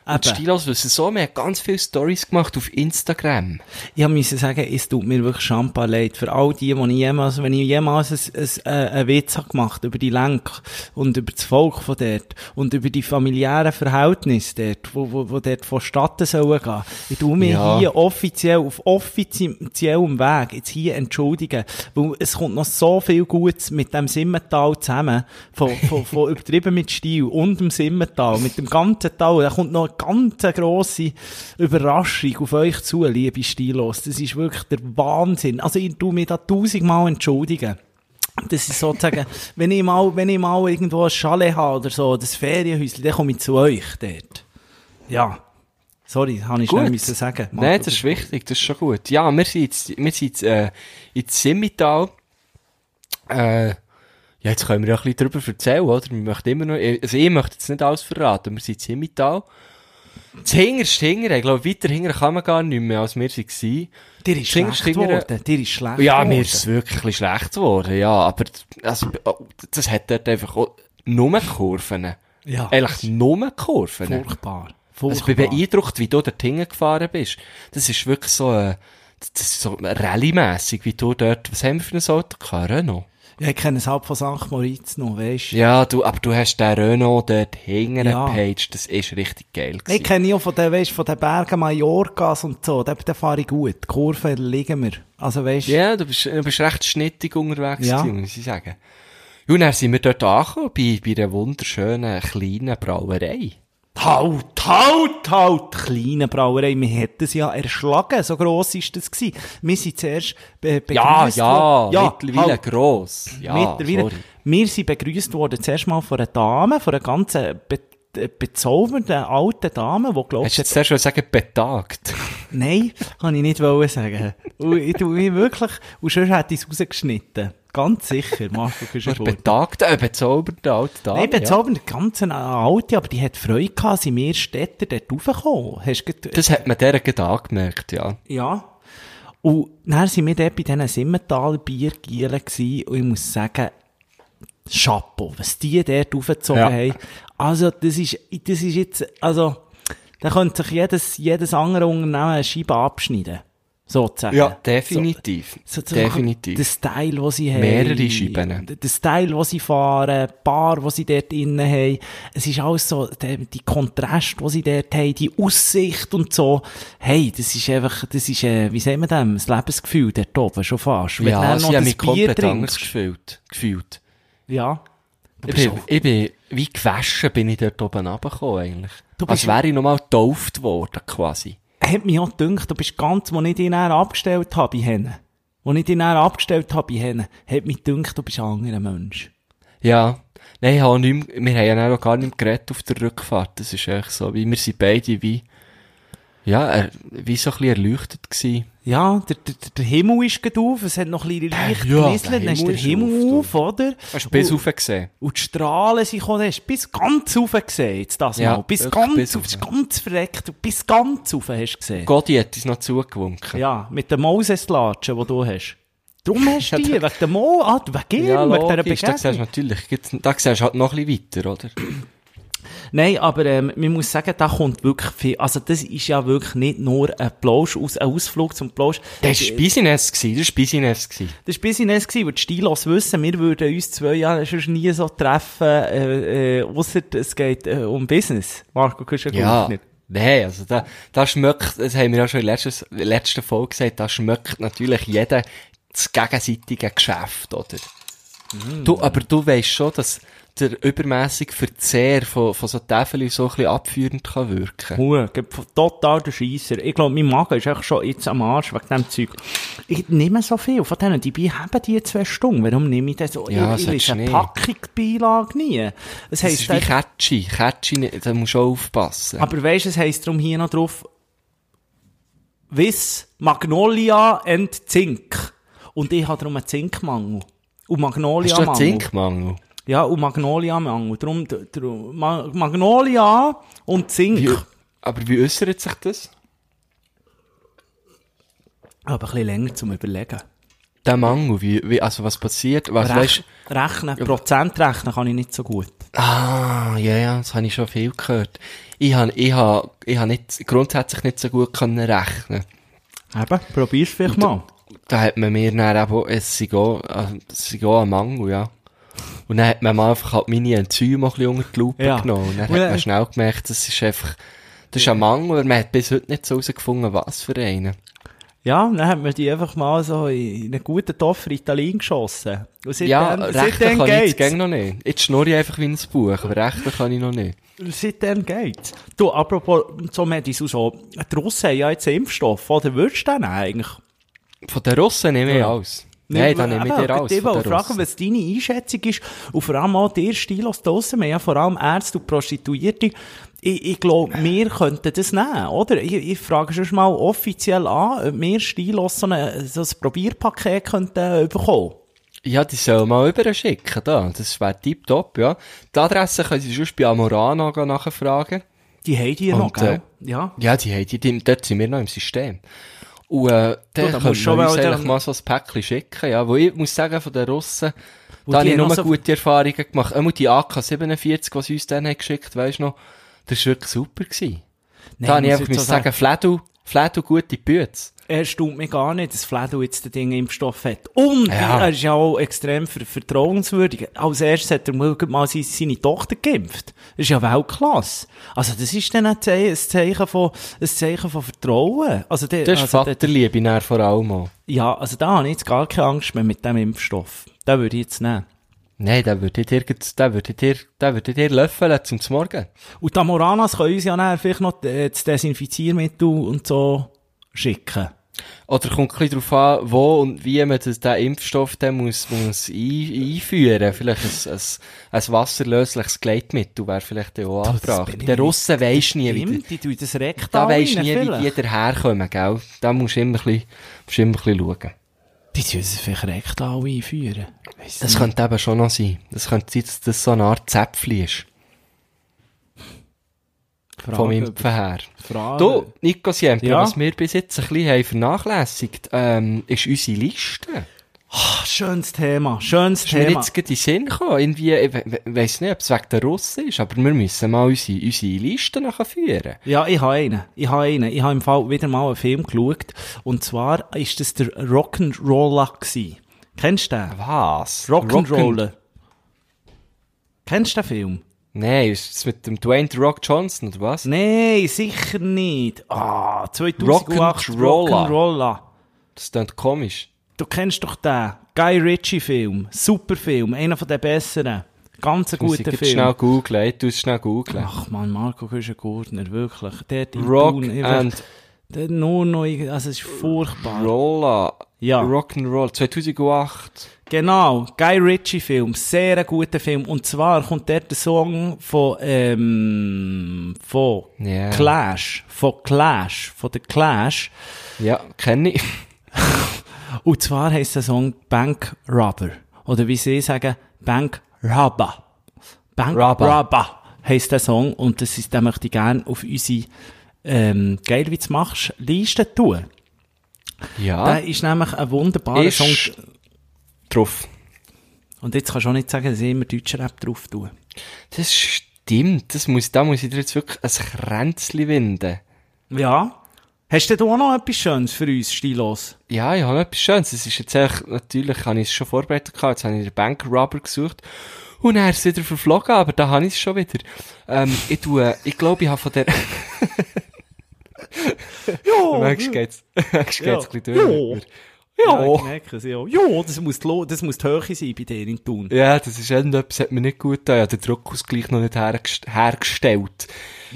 Und wissen so, wir haben ganz viele Stories gemacht auf Instagram. Ich musste sagen, es tut mir wirklich schampa leid. Für all die, die ich jemals, wenn ich jemals ein, ein, äh, einen Witz habe gemacht über die Lenk und über das Volk von dort und über die familiären Verhältnisse dort, wo, wo, wo dort vonstatten sollen gehen. Ich tue mich Ja. hier offiziell, auf offiziellem Weg jetzt hier entschuldigen, weil es kommt noch so viel Gutes mit dem Simmental zusammen, von, von, von übertrieben mit Stil und dem Simmental, mit dem ganzen Tal, da kommt noch eine ganz grosse Überraschung auf euch zu, liebe Stilos. Das ist wirklich der Wahnsinn. Also ich tue mich da tausendmal entschuldigen. Das ist sozusagen, wenn ich mal, wenn ich mal irgendwo ein Chalet habe oder so, das Ferienhäuschen, dann komme ich zu euch dort. Ja. Sorry, habe ich schnell müssen sagen. Nein, das ist wichtig, das ist schon gut. Ja, wir sind jetzt, wir sind jetzt, äh, in Simmital. Äh, ja, jetzt können wir ja ein bisschen darüber erzählen, oder? Wir möchten immer noch, also ich möchte jetzt nicht alles verraten, wir sind in Simmital. Das hinterste Hingere, ich glaube, weiter hinter kann man gar nicht mehr, als wir waren. Dir ist schlecht geworden. Dir ist schlecht Ja, mir ist es wirklich ein bisschen schlecht geworden, ja, aber, also, das hat dort einfach auch nur Kurven. Ja. Eigentlich nur Kurven. Furchtbar. Also ich Furchtbar. bin beeindruckt, wie du dort hingefahren bist. Das ist wirklich so, äh, das ist so rallye-mässig, wie du dort, was haben wir für ein Auto gehabt? Renault? Ja, ich kenne es halt von St. Moritz noch, weisst du. Ja, du, aber du hast den Renault dort hinten Ja. gepaged, das ist richtig geil Ich gewesen. kenne ja von den, weisst, von den Bergen Mallorcas und so, da, da fahre ich gut. Die Kurven liegen mir. Also weisst Ja, du bist, du bist recht schnittig unterwegs Ja. gewesen, muss ich sagen. Und dann sind wir dort angekommen, bei, bei einer wunderschönen, kleinen Brauerei. Halt, halt, halt, kleine Brauerei. Wir hätten es ja erschlagen. So gross ist das gewesen. Wir sind zuerst be Ja, begrüßt ja, worden. mittlerweile halt. gross. Ja, mittlerweile. sorry. Wir sind begrüßt worden zuerst mal von einer Dame, von einer ganz äh, be äh, bezaubernden alten Dame, die glaubt, Hast du jetzt zuerst schon sagen, betagt? Nein, kann ich nicht sagen. Und ich tue mich wirklich, und sonst hätte ich es rausgeschnitten. Ganz sicher, Marco Oder Küschengurtner. betagte, äh, bezauberte alte Dame. Nein, bezaubert, ganz eine alte, aber die hat Freude gehabt, sind wir Städter dort raufgekommen. Hast du Ja. Das hat man der gerade angemerkt, ja. Ja. Und dann sind wir dort bei diesen Simmentaler Biergielen gewesen, und ich muss sagen, Chapeau, was die dort aufgezogen Ja. haben. Also, das ist, das ist jetzt, also, da könnte sich jedes, jedes andere Unternehmen eine Scheibe abschneiden. Sozusagen. Ja, definitiv. So, so definitiv. Der Style, den sie haben. Mehrere Scheiben. Der Style, den sie fahren, die Bar, die sie dort innen haben. Es ist alles so, der, die Kontrast, die sie dort haben, die Aussicht und so. Hey, das ist einfach, das ist, äh, wie sagen wir dem, das Lebensgefühl dort oben schon fast. Wenn ja, sie haben mich komplett anders trinkst. gefühlt. gefühlt. Ja. Ich bin, auch- ich bin, wie gewaschen bin ich dort oben runtergekommen, eigentlich. Als wäre ich nochmal getauft worden, quasi. Hat mich auch gedacht, du bist ganz, wo ich dich dann abgestellt habe bei Hennen. Wo ich dich dann abgestellt habe bei Hennen, hat mich gedacht, du bist ein anderer Mensch. Ja. Nein, ich habe nicht mehr, wir haben ja auch gar nicht geredet auf der Rückfahrt. Das ist echt so, wie wir sind beide wie, ja, er, wie so ein bisschen erleuchtet gewesen. Ja, der, der, der Himmel ist gerade auf, es hat noch ein bisschen leicht ja, genieselt, der dann ist der Himmel ist auf, auf, oder? Hast du bis rauf gesehen? und die Strahlen sind gekommen, hast du bis ganz rauf gesehen, jetzt das Ja, mal. Bis ganz bis auf, rauf. ganz verreckt, bis ganz rauf hast du gesehen. Gotti hat uns noch zugewunken. Ja, mit den Moses-Latschen, die du hast. Darum hast du die, wegen der Mo, ah, wegen ihm, Ja, wegen dieser logisch, da siehst du Begegnung. natürlich, da siehst du halt noch ein bisschen weiter, oder? Nein, aber ähm, man muss sagen, da kommt wirklich viel, also das ist ja wirklich nicht nur ein Plausch, aus, ein Ausflug zum Plausch. Das war Business, das war Business. gewesen. Das war Business, gewesen, weil die Stilos wissen, wir würden uns zwei Jahre schon nie so treffen, äh, äh, ausser es geht äh, um Business. Marco, kannst du Ja. nicht. Nein, also da, da schmeckt, das haben wir ja schon in der letzten, letzten Folge gesagt, da schmeckt natürlich jeder das gegenseitige Geschäft, oder? Du, aber du weißt schon, dass der übermäßige Verzehr von, von so Täfeln so ein bisschen abführend kann wirken. Hure, total der Scheisser. Ich glaube, mein Magen ist echt schon jetzt am Arsch wegen dem Zeug. Ich nehme so viel von denen, die bei haben die zwei Stunden. Warum nehme ich das so? Ja, ich, ich eine. Packung Beilage nie. Das Das heisst, ist wie Catchy. Catchy, da musst du auch aufpassen. Aber weisst du, es heisst darum hier noch drauf, Wiss, Magnolia and Zink. Und ich habe darum einen Zinkmangel. Und Hast du einen Magnolia-Mangel. Zinkmangel? Ja, und Magnolia-Mangel. Darum, d- darum, Ma- Magnolia und Zink. Wie, aber wie äußert sich das? Aber ein bisschen länger zum Überlegen. Der Mangel, wie, wie, also was passiert? Was, weißt, Rech rechnen, Prozent rechnen kann ich nicht so gut. Ah, ja, ja, das habe ich schon viel gehört. Ich habe, ich habe, ich habe nicht, grundsätzlich nicht so gut können rechnen. Eben, probier's vielleicht mal. Da hat man mir dann eben, es sei auch, es sei auch ein Mangel, ja. Und dann hat man mal einfach halt meine Enzyme ein bisschen unter die Lupe Ja. genommen. Und dann Und hat man schnell gemerkt, das ist einfach, das ist ein Mangel, aber man hat bis heute nicht so herausgefunden, was für einen. Ja, dann hat man die einfach mal so in einen guten Topf Ritalin geschossen. Und seitdem, Ja, seitdem kann ich jetzt geht's. noch nicht. Jetzt schnurre ich einfach wie ein Buch, aber rechnen kann ich noch nicht. Seitdem geht's. Du, apropos, so Medis und so, die Russen haben ja jetzt Impfstoff, oder würdest du den eigentlich? Von den Russen nehme ich alles. Nein, dann nehme ich dir alles Ich wollte fragen, was deine Einschätzung ist. Und vor allem auch der Stilos draussen. Wir haben ja vor allem Ärzte und Prostituierte. Ich, ich glaube, wir könnten das nehmen, oder? Ich, ich frage schon mal offiziell an, ob wir Stilos so, eine, so ein Probierpaket könnten äh, bekommen. Ja, die sollen mal rüber schicken, da. Das wäre tipptopp, ja. Die Adresse können Sie sonst bei Amorana nachfragen. Die haben die noch, Und, gell? äh, Ja. Ja, die haben die, die, dort sind wir noch im System. Und, äh, können du schon uns mal eigentlich mal so ein Päckchen schicken, ja. Wo ich muss sagen, von den Russen, da habe ich nur noch so- gute Erfahrungen gemacht. Einmal die AK-47, die sie uns dann haben geschickt, weisst du noch, das war wirklich super gewesen. Nein, da habe ich einfach sagen, Fledu, Fledu, gute Bütze. Er staunt mich gar nicht, dass Fledo jetzt den Ding Impfstoff hat. Und Ja. er ist ja auch extrem ver vertrauenswürdig. Als erstes hat er mal, seine, Tochter geimpft. Das ist ja Weltklasse. Also das ist dann ein Zeichen, von, ein Zeichen von Vertrauen. Also der, Das ist also der, Vaterliebe dann vor allem auch. ja, also da habe ich jetzt gar keine Angst mehr mit dem Impfstoff. Den würde ich jetzt nehmen. Nein, der würde dir, der würde dir, der würde dir löffeln zum Morgen. Und die Amoranas können uns ja nachher vielleicht noch äh, das Desinfiziermittel und so schicken. Oder kommt ein bisschen darauf an, wo und wie man das, den Impfstoff dann muss, muss ein, einführen. Vielleicht ein, ein, ein wasserlösliches Gleitmittel wäre vielleicht auch das angebracht. nicht. Russen weisst nie, wie die tun das da weisst nie, rein, wie die daherkommen, gell? Da musst du immer ein bisschen, musst du immer ein bisschen schauen. Die sollen es vielleicht rektal einführen. Weiss Das nicht. könnte eben schon noch sein. Das könnte sein, dass das so eine Art Zäpfchen ist. Frage Vom Impfen her. Frage. Du, Nico Siempre, Ja? was wir bis jetzt ein bisschen haben vernachlässigt, ähm, ist unsere Liste. Ah, schönes Thema, schönes Ist mir Thema. jetzt gerade in den Sinn gekommen. Irgendwie, ich we- we- weiss nicht, ob es wegen der Russen ist, aber wir müssen mal unsere, unsere Liste nachher führen. Ja, ich habe einen. Ich habe einen. Ich habe im Fall wieder mal einen Film geschaut. Und zwar ist das der Rock'n'Roller. Kennst du den? Was? Rock'n'Roller. Kennst du den Film? Nein, ist das mit dem Dwayne The Rock Johnson, oder was? Nein, sicher nicht. Ah, 2008 Rock'n'Roller. Rock'n'Roller. Das klingt komisch. Du kennst doch den. Guy Ritchie Film. Super Film. Einer von den besseren. Ganz ein guter Film. schnell ich tu es schnell googlen. Ach man, Marco Gurtner, wirklich. Der Rock Thun, and der nur noch, also es ist furchtbar. Roller. Ja. Rock'n'Roll, 2008. Genau, Guy Ritchie Film, sehr ein guter Film. Und zwar kommt dort der Song von, ähm, von Ja. Clash, von Clash, von der Clash. Ja, kenne ich. Und zwar heisst der Song Bank Robber. Oder wie sie sagen, Bank Robber. Bank Robber. Robber heisst der Song. Und das ist, den möchte ich gerne auf unsere, ähm, geil wie du machst, Liste tun. Ja. Der ist nämlich ein wunderbarer Ist Song. Drauf. Und jetzt kannst du auch nicht sagen, dass ich immer deutscher Rap drauf tue. Das stimmt. Das muss, da muss ich dir jetzt wirklich ein Kränzchen winden. Ja. Hast du denn auch noch etwas Schönes für uns, stilos? Ja, ich habe etwas Schönes. Es ist jetzt echt, natürlich habe ich es schon vorbereitet gehabt. Jetzt habe ich den Bank Rubber gesucht. Und er ist wieder verflogen, aber da habe ich es schon wieder. Ähm, ich tue, ich glaube, ich habe von der, Ja, manchmal geht's, manchmal geht's Ja. ein bisschen durch. Ja, Ja. ich merke es, ja. Ja, das muss, die das muss die Höhe sein bei dir in Thun. Ja, das ist irgendetwas, hat mir nicht gut getan. Ich habe den Druckausgleich noch nicht hergest Ja. hergestellt.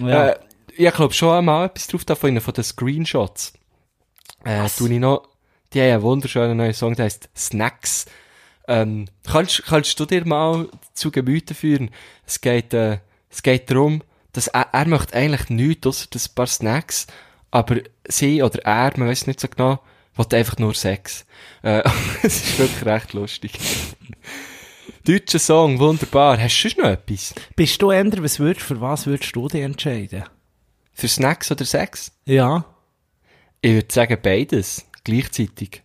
Äh, ich glaube schon einmal etwas drauf da von den Screenshots. Äh, tu ich noch, die haben einen wunderschönen neuen Song, der heißt Snacks. Ähm, kannst, kannst du dir mal zu Gemüte führen? Es geht, äh, es geht darum, dass er, er möchte eigentlich nichts außer das paar Snacks, aber sie oder er, man weiß nicht so genau, will einfach nur Sex. Äh, es ist wirklich recht lustig. Deutscher Song, wunderbar. Hast du sonst noch etwas? Bist du ändern, was würdest, für was würdest du dich entscheiden? Für Snacks oder Sex? Ja. Ich würde sagen beides. Gleichzeitig.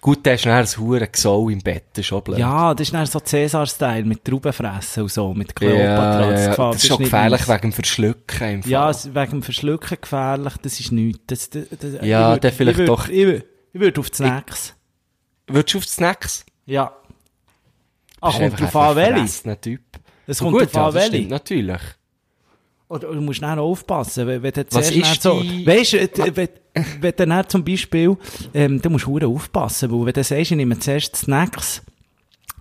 Gut, der ist nachher ein hure Gesau im Bett, das ist schon blöd. Ja, das ist dann so Cäsar-Style mit Traubenfressen und so, mit Kleopatra. ja, ja. gefällt- Das ist schon gefährlich meins. wegen dem Verschlucken im Fall. Ja, wegen dem Verschlucken gefährlich, das ist nichts. Das, das, das, Ja, ich dann vielleicht ich würd, doch- Ich, würd- ich würde auf die Snacks. Würdest du auf die Snacks? Ja. Ach, kommt drauf an, welche? Typ. Es kommt gut, drauf an, das welche. natürlich. Oder du musst dann aufpassen, wenn, wenn du zuerst so, weisst du, wenn, du dann zum Beispiel, ähm, du musst hure aufpassen, weil wenn du sagst, ich nehme zuerst Snacks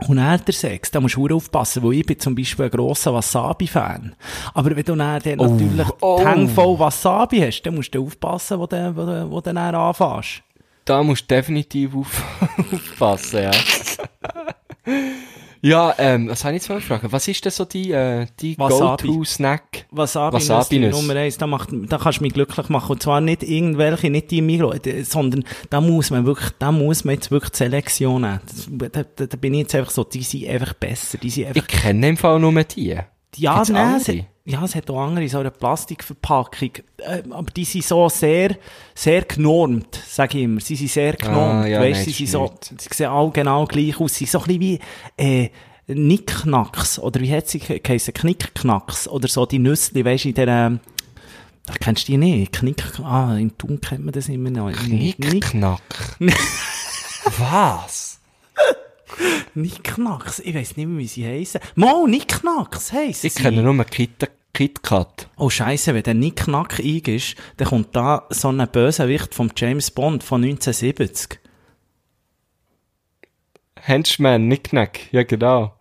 und dann der Sex, dann musst du aufpassen, weil ich bin zum Beispiel ein grosser Wasabi-Fan. Aber wenn du dann, dann Oh, natürlich oh. die Hänge voll Wasabi hast, dann musst du aufpassen, wo du, wo du, wo du dann anfängst. Da musst du definitiv auf, aufpassen, ja. Ja, ähm, was habe ich jetzt mal gefragt? Was ist denn so die, äh, die. Go-To-Snack? Wasabi. Wasabi Nummer eins, da, macht, da kannst du mich glücklich machen. Und zwar nicht irgendwelche, nicht die Migro, äh, sondern da muss man wirklich, da muss man jetzt wirklich die Selektion nehmen. Da, da, da bin ich jetzt einfach so, die sind einfach besser, die sind einfach, Ich kenne im Fall nur die. ja, nein? Ja, es hat auch andere, so eine Plastikverpackung, äh, aber die sind so sehr, sehr genormt, sag ich immer. Sie sind sehr genormt, Ah, ja, weißt, nein, sie sind so, sie sehen alle genau gleich aus, sie sind so ein bisschen wie, äh, Nicknacks, oder wie hat sie geheißen, Knickknacks, oder so die Nüssli, weisst du, in der, ähm, Ach, kennst du die nicht? Knick, ah, in Thun kennt man das immer noch. Nick, Knickknack. Was? Nicknacks, ich weiss nicht mehr, wie sie heissen. Mo, Nicknacks heissen Ich sie. kenne nur Kit KitKat. Oh Scheiße, wenn der Nicknack ist, dann kommt da so ein Bösewicht vom James Bond von 1970. Henchman, Knickknack. Ja, genau.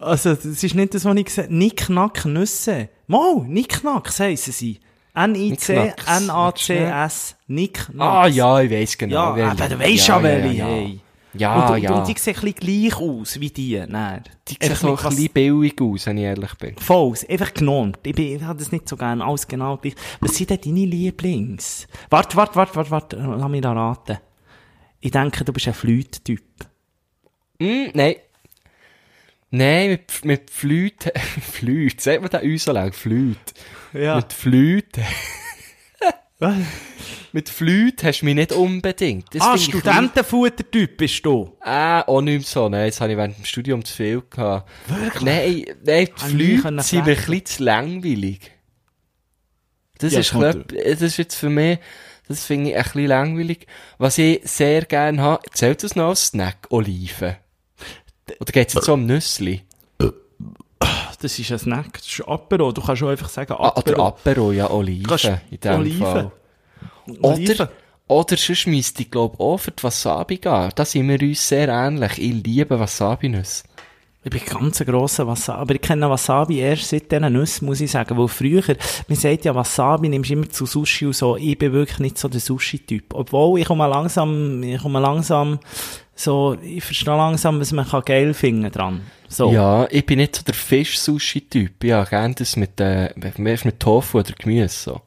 Also, das ist nicht das, was ich gesagt habe. Nicknack Nüsse. Mo, Nicknacks heissen sie. N-I-C-N-A-C-S. Nicknacks. Ah, ja, ich weiss genau. Ja, aber du weisst ja, ja, welche, ja, hey. Ja, und, ja. und die sehen ein bisschen gleich aus wie die. Nein. Die sehen so ein bisschen billig aus, wenn ich ehrlich bin. Voll, einfach genommen. Ich, bin, ich habe das nicht so gerne, alles genau gleich. Was sind denn deine Lieblings? Warte, warte, warte, warte, warte, lass mich da raten. Ich denke, du bist ein Flöte-Typ. Hm, nein. Nein, mit, mit Flüte, Flüte, sagt man da uns so lang? Flüte. Ja. Mit Flüte. mit Flüte hast du mich nicht unbedingt. Das ah, Studentenfutter-Typ bist du. Ah, auch nicht mehr so. Nein, das habe ich während dem Studium zu viel gehabt. Wirklich? Nein, nein, die nie Flüge sind mir ein bisschen zu langweilig. Das Ja, ist, bisschen- das ist jetzt für mich, das finde ich ein bisschen langweilig. Was ich sehr gerne habe, zählt das noch als Snack? Oliven. Oder geht es jetzt so um Nüssli? Das ist ein Snack, das ist Apero. Du kannst schon einfach sagen Ah, oder Apero. Apero, ja, Oliven. Kannst- in dem Oliven. Fall. Oliven. Oder, oder sonst müsste ich, glaube auch für die Wasabi gehen. Da sind wir uns sehr ähnlich. Ich liebe Wasabi-Nüsse. Ich bin ganz ein grosser Wasabi, aber ich kenne Wasabi erst seit diesen Nüssen, muss ich sagen, weil früher, man sagt ja, Wasabi nimmst du immer zu Sushi und so, ich bin wirklich nicht so der Sushi-Typ. Obwohl, ich komme langsam, ich komme langsam, so, ich verstehe langsam, was man kann geil finden dran. So. Ja, ich bin nicht so der Fisch-Sushi-Typ. Ja, gerne das mit, äh, mehr mit Tofu oder Gemüse, so.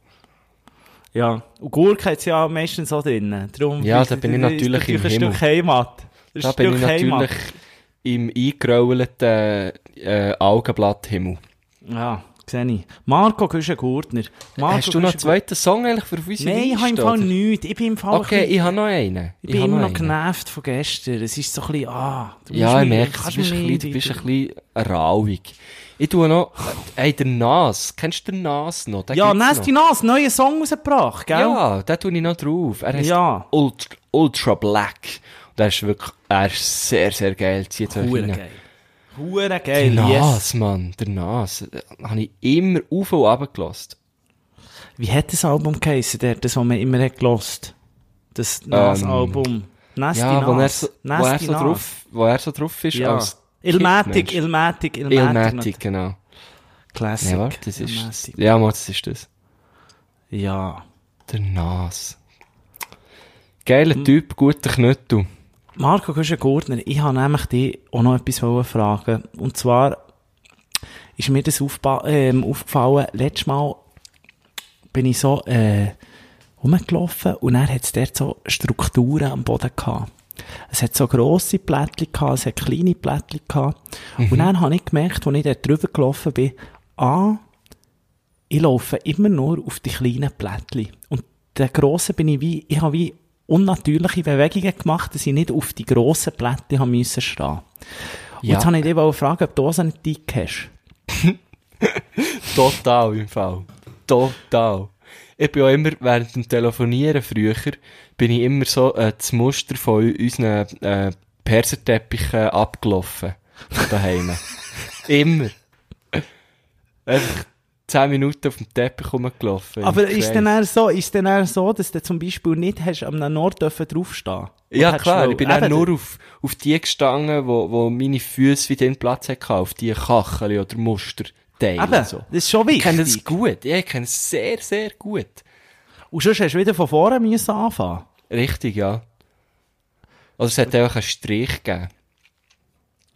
Ja. Und Gurke hat's ja meistens so drin. Darum Ja, da bin ich natürlich im ein Himmel. Stück Heimat. Das Da bin ich Heimat. natürlich im eingerollten, äh, Augenblatthhimmel. Ja, sehe ich. Marco Güschen-Gurtner. Hast du noch einen zweiten Song eigentlich für unsere Nein, ich habe im Fall nichts. Ich bin im Fall Okay, ich habe noch einen. Ich bin immer noch genervt von gestern. Es ist so ein bisschen, ah. Ja, ich merke, du kannst bist, mich ein bisschen, du bist ein bisschen rauig. Ich tue noch, hey, der Nas. Kennst du den Nas noch? Ja, Nasty noch. Nas, neuen Song rausgebracht, gell? Ja, den tue ich noch drauf. Er heißt Ja. Ultra, Ultra Black. Und er ist wirklich, er ist sehr, sehr geil. Zieht euch rein. geil. Hure Der geil, Nas, yes. Mann, der Nas. Habe ich immer auf und runter gelassen. Wie hat das Album geheissen, der, das, was man immer hat gelost? Das Nas-Album. Nasty Ähm, Ja, wo er Nas. so, wo Nasty er so Nas. drauf, wo er so drauf ist Ja. als Ilmatic. Ilmatic, Ilmatic. Ilmatic, genau. Classic. Ja, warte, das ist, ja, mal, das ist das. Ja. Der Nas. Geiler Typ, guter Knüttel. Marco Güschen-Gurtner, ich habe nämlich dich auch noch etwas fragen. Und zwar ist mir das ähm, aufgefallen, letztes Mal bin ich so äh, rumgelaufen und dann hat es dort so Strukturen am Boden gehabt. Es hat so grosse Plättchen gehabt, es hat kleine Plättchen gehabt. Und dann habe ich gemerkt, als ich dort drüber gelaufen bin, ah, ich laufe immer nur auf die kleinen Plättchen. Und der grossen bin ich wie, ich habe wie unnatürliche Bewegungen gemacht, dass ich nicht auf die grossen Plättchen haben müssen stehen. Und Ja. jetzt habe ich dich fragen, ob du so einen Tick hast. Total im Fall. Total. Ich bin auch immer, während dem Telefonieren früher, bin ich immer so äh, das Muster von unseren äh, Perserteppichen abgelaufen. Daheim. immer. Einfach 10 Minuten auf dem Teppich rumgelaufen. Aber ist denn eher so, ist denn eher so, dass du zum Beispiel nicht hast, am Nord dürfen draufstehen? Ja, klar, ich bin Eben, nur auf, auf die gestanden, wo, wo meine Füße wieder den Platz hatten, auf die Kachel oder Musterteile. Eben, so. das ist schon Ich kenne wichtig. das gut, ja, ich kenne es sehr, sehr gut. Und sonst hast du wieder von vorne müssen anfangen. Richtig, ja. Also es hat einfach einen Strich gegeben.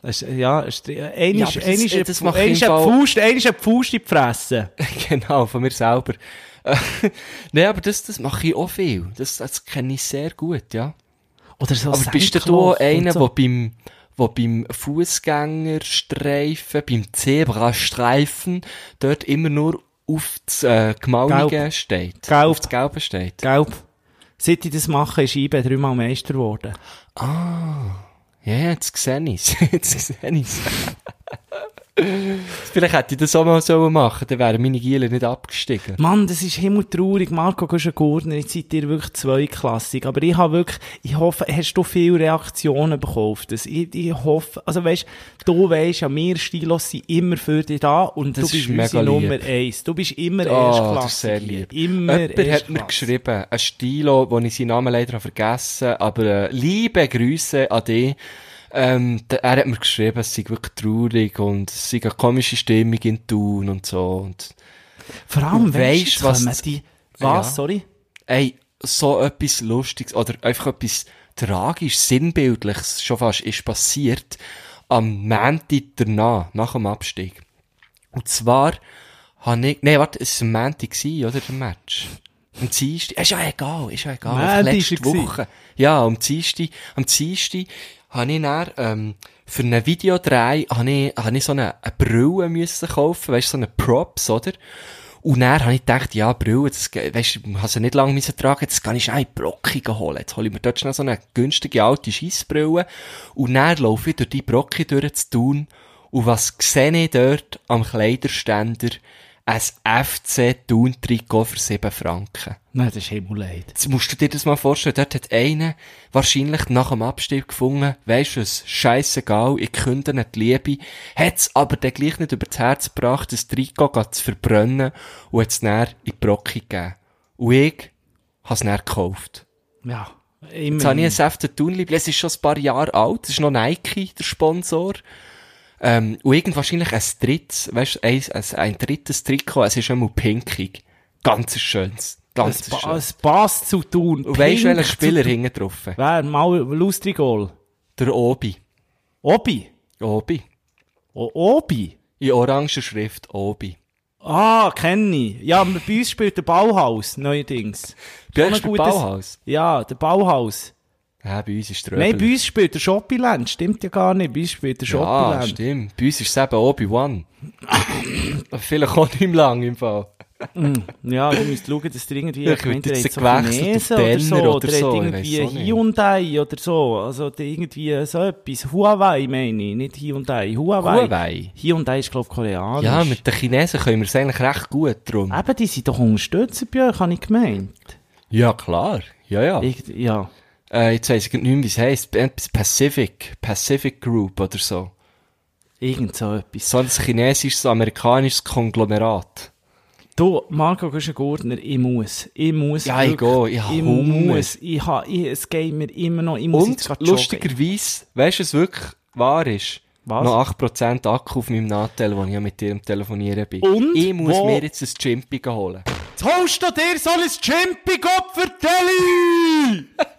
Das ist, ja, ist, Ja, einisch, aber das- einisch, das einisch im ein Pfust, einisch ein Pfust in die Fresse. genau, von mir selber. Nein, aber das, das mache ich auch viel. Das, das kenne ich sehr gut, ja. Oder so aber bist du da einer, so. der beim, wo beim Fußgängerstreifen, beim Zebrastreifen, dort immer nur auf das äh, Gemaulige Gelb. steht? Gelb. Auf das Gelbe steht? Gelb. Seit ich das mache, ist IBE dreimal Meister geworden. Ja, jetzt sehe ich's. Jetzt sehe ich's. Vielleicht hätte ich das auch mal so machen dann wären meine Giele nicht abgestiegen. Mann, das ist himmeltraurig. Marco Guschen-Gurtner, jetzt seid ihr wirklich zweiklassig. Aber ich habe wirklich, ich hoffe, hast du viele Reaktionen bekommen das? Ich, ich hoffe, also weisst, du weisst ja, wir Stilos sind immer für dich da und Das du bist ist mega unsere lieb. Nummer eins. Du bist immer Oh, Erstklassig. das ist sehr lieb. Immer Jemand hat mir Erstklassig. geschrieben, ein Stilo, wo ich seinen Namen leider habe vergessen aber äh, liebe Grüße an dich. Ähm, der, er hat mir geschrieben, es sei wirklich traurig und es sei eine komische Stimmung in Thun und so. Und, Vor allem, Du weisst, weisst, was was- die, was, Ja. sorry? ey, so etwas Lustiges oder einfach etwas tragisch, sinnbildliches schon fast ist passiert am Montag danach, nach dem Abstieg. Und zwar habe ich, nee, warte, es war am Montag, oder, der Match? Am Dienstag, ist ja egal, ist ja egal. Die letzte. Woche. Ja, am Dienstag, am Dienstag habe ich dann, ähm, für einen Videodreh, habe ich, habe ich so eine, eine Brille müssen kaufen, weißt so eine Props, oder? Und dann habe ich gedacht, ja, Brille, das, du, ich habe sie nicht lange müssen tragen, jetzt kann ich schnell Brocki holen. Jetzt hole ich mir dort schnell so eine günstige alte Scheissbrille. Und dann laufe ich durch die Brocki durch zu tun. Und was sehe ich dort am Kleiderständer? Ein FC Thun Trikot für 7 Franken. Nein, das ist Himmelleid. Jetzt musst du dir das mal vorstellen, dort hat einer wahrscheinlich nach dem Abstieg gefunden, weisst du was, scheissegal, ich künde nicht die Liebe, hat's aber dann gleich nicht über das Herz gebracht, das Trikot zu verbrennen und hat's dann in die Brocke gegeben. Und ich hab's dann gekauft. Ja. Jetzt habe ich ein FC Thunliebli, es ist schon ein paar Jahre alt, es ist noch Nike, der Sponsor. Ähm, und irgend wahrscheinlich ein drittes, weißt du, ein, ein, ein drittes Trikot, es ist einmal pinkig. Ganz schönes. Ganz Es ein schönes. es passt zu tun. Und weisst du, welcher Spieler hinten drauf? Wer? Mal Lustrigol. Der Obi. Obi. Obi. O Obi. In oranger Schrift Obi. Ah, kenne ich. Ja, bei uns spielt der Bauhaus, neuerdings. Bei euch gutes- Bauhaus? Ja, der Bauhaus. Ja, bei uns ist der Nein, bei uns spielt der Shoppyland. Stimmt ja gar nicht. Bei uns spielt der Ja, Shoppyland. stimmt. Bei uns ist es eben Obi-Wan. Vielleicht auch nicht mehr lang im Fall. Ja, du musst schauen, dass der irgendwie Ja, ich hat, jetzt so Chinesen oder so, oder oder, so, irgendwie nicht. Hyundai oder so, also irgendwie so etwas, Huawei meine ich, nicht Hyundai, Huawei. Huawei? Hyundai ist glaube ich koreanisch. Ja, mit den Chinesen können wir es eigentlich recht gut drum. Eben, die sind doch Unterstützer bei euch, habe ich gemeint. Ja, klar. Ja, ja. Ich, ja. Äh, jetzt weiss ich nicht mehr, wie es heisst. Pacific. Pacific Group oder so. Irgend so etwas. So ein chinesisches, amerikanisches Konglomerat. Du, Marco Güschen-Gurtner, ich muss. Ich muss. Ja, ich gehe. Ich Ich muss. Ich ha, ich, es geht mir immer noch. Ich muss Und lustigerweise, weißt du, was wirklich wahr ist? Was? Noch 8% Akku auf meinem Nattel, wo ich ja mit dir am Telefonieren bin. Und? Ich muss Wo- mir jetzt ein Chimpy holen. Jetzt holst du dir so ein Chimpy-Kopf Telly!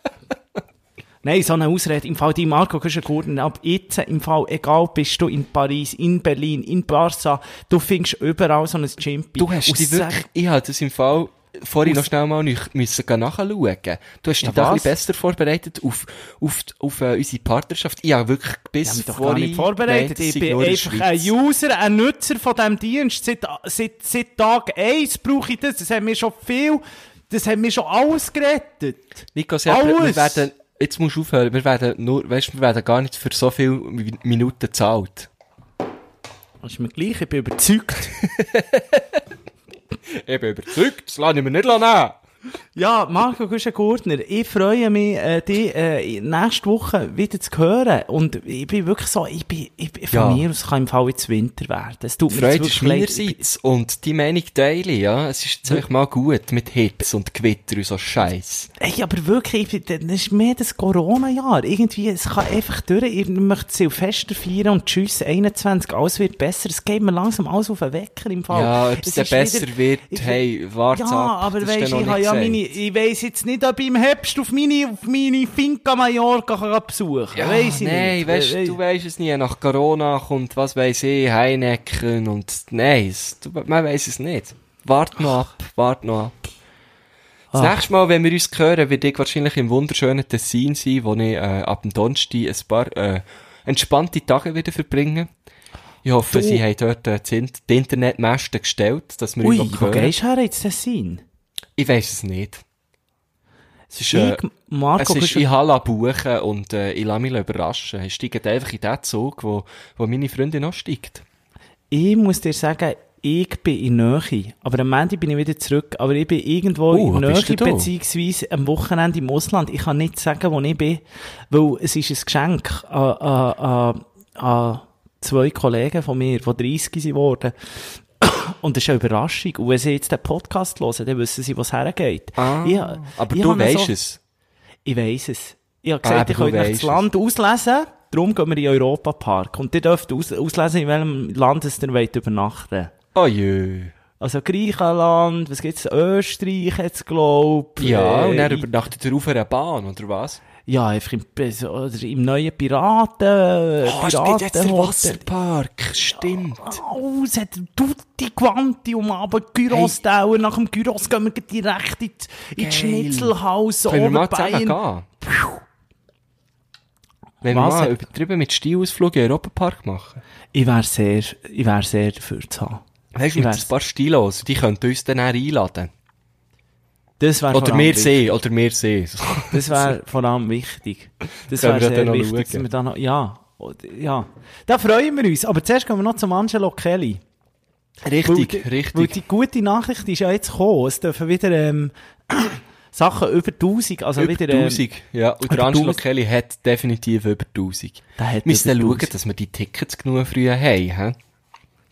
Nein, so eine Ausrede. Im Fall die Marco Güschen-Gurtner, ab jetzt, im Fall, egal, bist du in Paris, in Berlin, in Barca, du findest überall so ein Chimpy. Du hast die wirklich, ich habe das im Fall vorhin noch schnell mal nicht müssen nachschauen. Du hast dich Ja, da was? besser vorbereitet auf, auf, auf äh, unsere Partnerschaft. Ich habe wirklich Ich bis doch vorhin gar nicht vorbereitet. Ich bin einfach ein. User, ein Nutzer von diesem Dienst. Seit, seit, seit Tag 1 brauche ich das. Das hat mir schon viel, das hat mir schon alles gerettet. Nico, wir Alles. werden, jetzt musst du aufhören, wir werden nur, weißt, wir werden gar nicht für so viele Mi- Minuten gezahlt. Das ist mir gleich, ich bin überzeugt. Ich bin überzeugt, das lasse ich mir nicht nehmen. Ja, Marco Güschen-Gurtner, ich freue mich, äh, dich äh, nächste Woche wieder zu hören. Und ich bin wirklich so, ich bin, ich bin von Ja. mir aus kann im Fall jetzt Winter werden. Es tut mir Freude jetzt ist meinerseits und die Meinung teile ja. Es ist jetzt einfach mal gut mit Hitze und Gewitter und so Scheiß. Ey, aber wirklich, ich das ist mehr das Corona-Jahr. Irgendwie, es kann einfach durch. Ich möchte Silvester feiern und tschüss, 21, alles wird besser. Es geht mir langsam alles auf den Wecker im Fall. Ja, ob es dann ist besser wieder- wird, ich- hey, warte Ja, ab. aber dann ich habe nicht ja meine, ich weiss jetzt nicht, ob ich im Herbst auf meine, auf meine Finca Mallorca kann besuchen Ja, weiss ich nein, nicht. weißt, Äh, du weißt es nie. Nach Corona kommt, was weiß ich, Heineken und, nein, es- du, man weiß es nicht. Wart noch ab, wart noch ab. Das Ach. nächste Mal, wenn wir uns hören, werde ich wahrscheinlich im wunderschönen Tessin sein, wo ich, äh, ab dem Donnerstag ein paar, äh, entspannte Tage wieder verbringe. Ich hoffe, Du- sie haben dort äh, die Internetmasten gestellt, dass wir Ui, uns wo hören. gehst du her jetzt Tessin? Ich weiss es nicht. Es ist, äh, Ich, Marco, es ist, ich habe buchen und äh, ich lasse mich überraschen. Ich steige einfach in den Zug, wo, wo meine Freundin noch steigt. ich muss dir sagen, ich bin in Nähe. Aber am Ende bin ich wieder zurück. Aber ich bin irgendwo wo in Nähe, beziehungsweise am Wochenende im Ausland. Ich kann nicht sagen, wo ich bin, weil es ist ein Geschenk an, an, an, an zwei Kollegen von mir, die 30 sind geworden. Und das ist eine Überraschung. Und wenn sie jetzt den Podcast hören, dann wissen sie, was hergeht. Ah, Ich- aber ich du weißt so- es. Ich weiss es. Ich habe Ah, gesagt, aber ich könnte das Land auslesen. Darum gehen wir in den Europapark. Und ihr dürft aus auslesen, in welchem Land es ihr wollt übernachten Oh jö. Also Griechenland, was gibt's? Österreich jetzt, glaub Ja, äh, und dann übernachtet er auf einer Bahn, oder was? Ja, einfach im, oder im neuen Piraten, Oh, steht jetzt der. Wasserpark. Stimmt. Oh, es hat tutti quanti um aber Gyros Tower. Nach dem Gyros gehen wir direkt in die, in die. Schnitzelhaus, Können wir mal zusammen gehen? Wenn wir Was mal hat- übertrieben mit Stilausflug in Europapark machen. Ich wäre sehr, ich wäre sehr dafür zu haben. Weißt du, Ich mit ein paar Stilos, die könnten uns dann auch einladen. Das wäre Oder wir sehen, oder wir sehen. Das wäre vor allem wichtig. Das wäre sehr wichtig, dass wir da noch, ja, ja. Da freuen wir uns. Aber zuerst gehen wir noch zum Angelo Kelly. Richtig, Weil, richtig. Weil die gute Nachricht ist ja jetzt gekommen. Es dürfen wieder, ähm, Sachen über 1000, also über wieder, ähm, 1000. Ja, und der Angelo 1000. Kelly hat definitiv über 1000. Der hat Wir müssen schauen, 1000. dass wir die Tickets genug früh haben. He?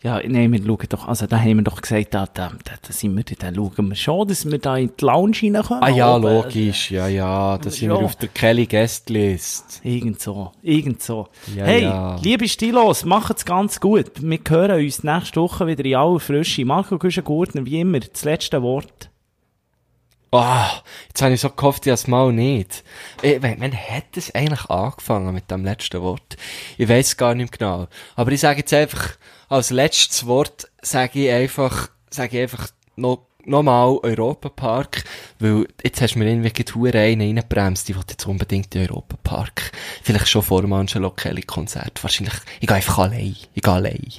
Ja, nein, wir schauen doch, also da haben wir doch gesagt, da, da, da, sind wir, da schauen wir schon, dass wir da in die Lounge reinkommen. Ah ja, Oben. logisch. Ja, ja, da sind wir Ja. auf der Kelly Guestlist. Irgend so, irgend so. Ja, hey, ja. liebe Stilos, macht's ganz gut. Wir hören uns nächste Woche wieder in aller Frische. Marco Güschen-Gurtner, wie immer, das letzte Wort. Ah, jetzt habe ich so gehofft, ich mal nicht. Ich, wann, wann hat es eigentlich angefangen mit dem letzten Wort? Ich weiß gar nicht genau. Aber ich sage jetzt einfach, als letztes Wort sage ich einfach, sage ich einfach noch, nochmal Europapark, weil jetzt hast du mir irgendwie die Hure einen reingebremst, ich wollte jetzt unbedingt in den Europapark. Vielleicht schon vor dem Angelo Kelly Konzert. Wahrscheinlich, ich gehe einfach allein. Ich gehe allein.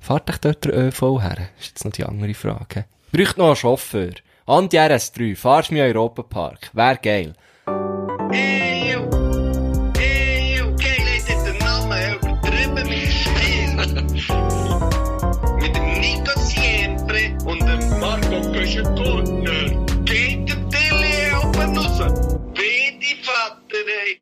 Fahrt euch dort der ÖV her? Ist jetzt noch die andere Frage. Braucht noch einen Chauffeur. Andi RS3, fahrst den Europapark? Wär geil.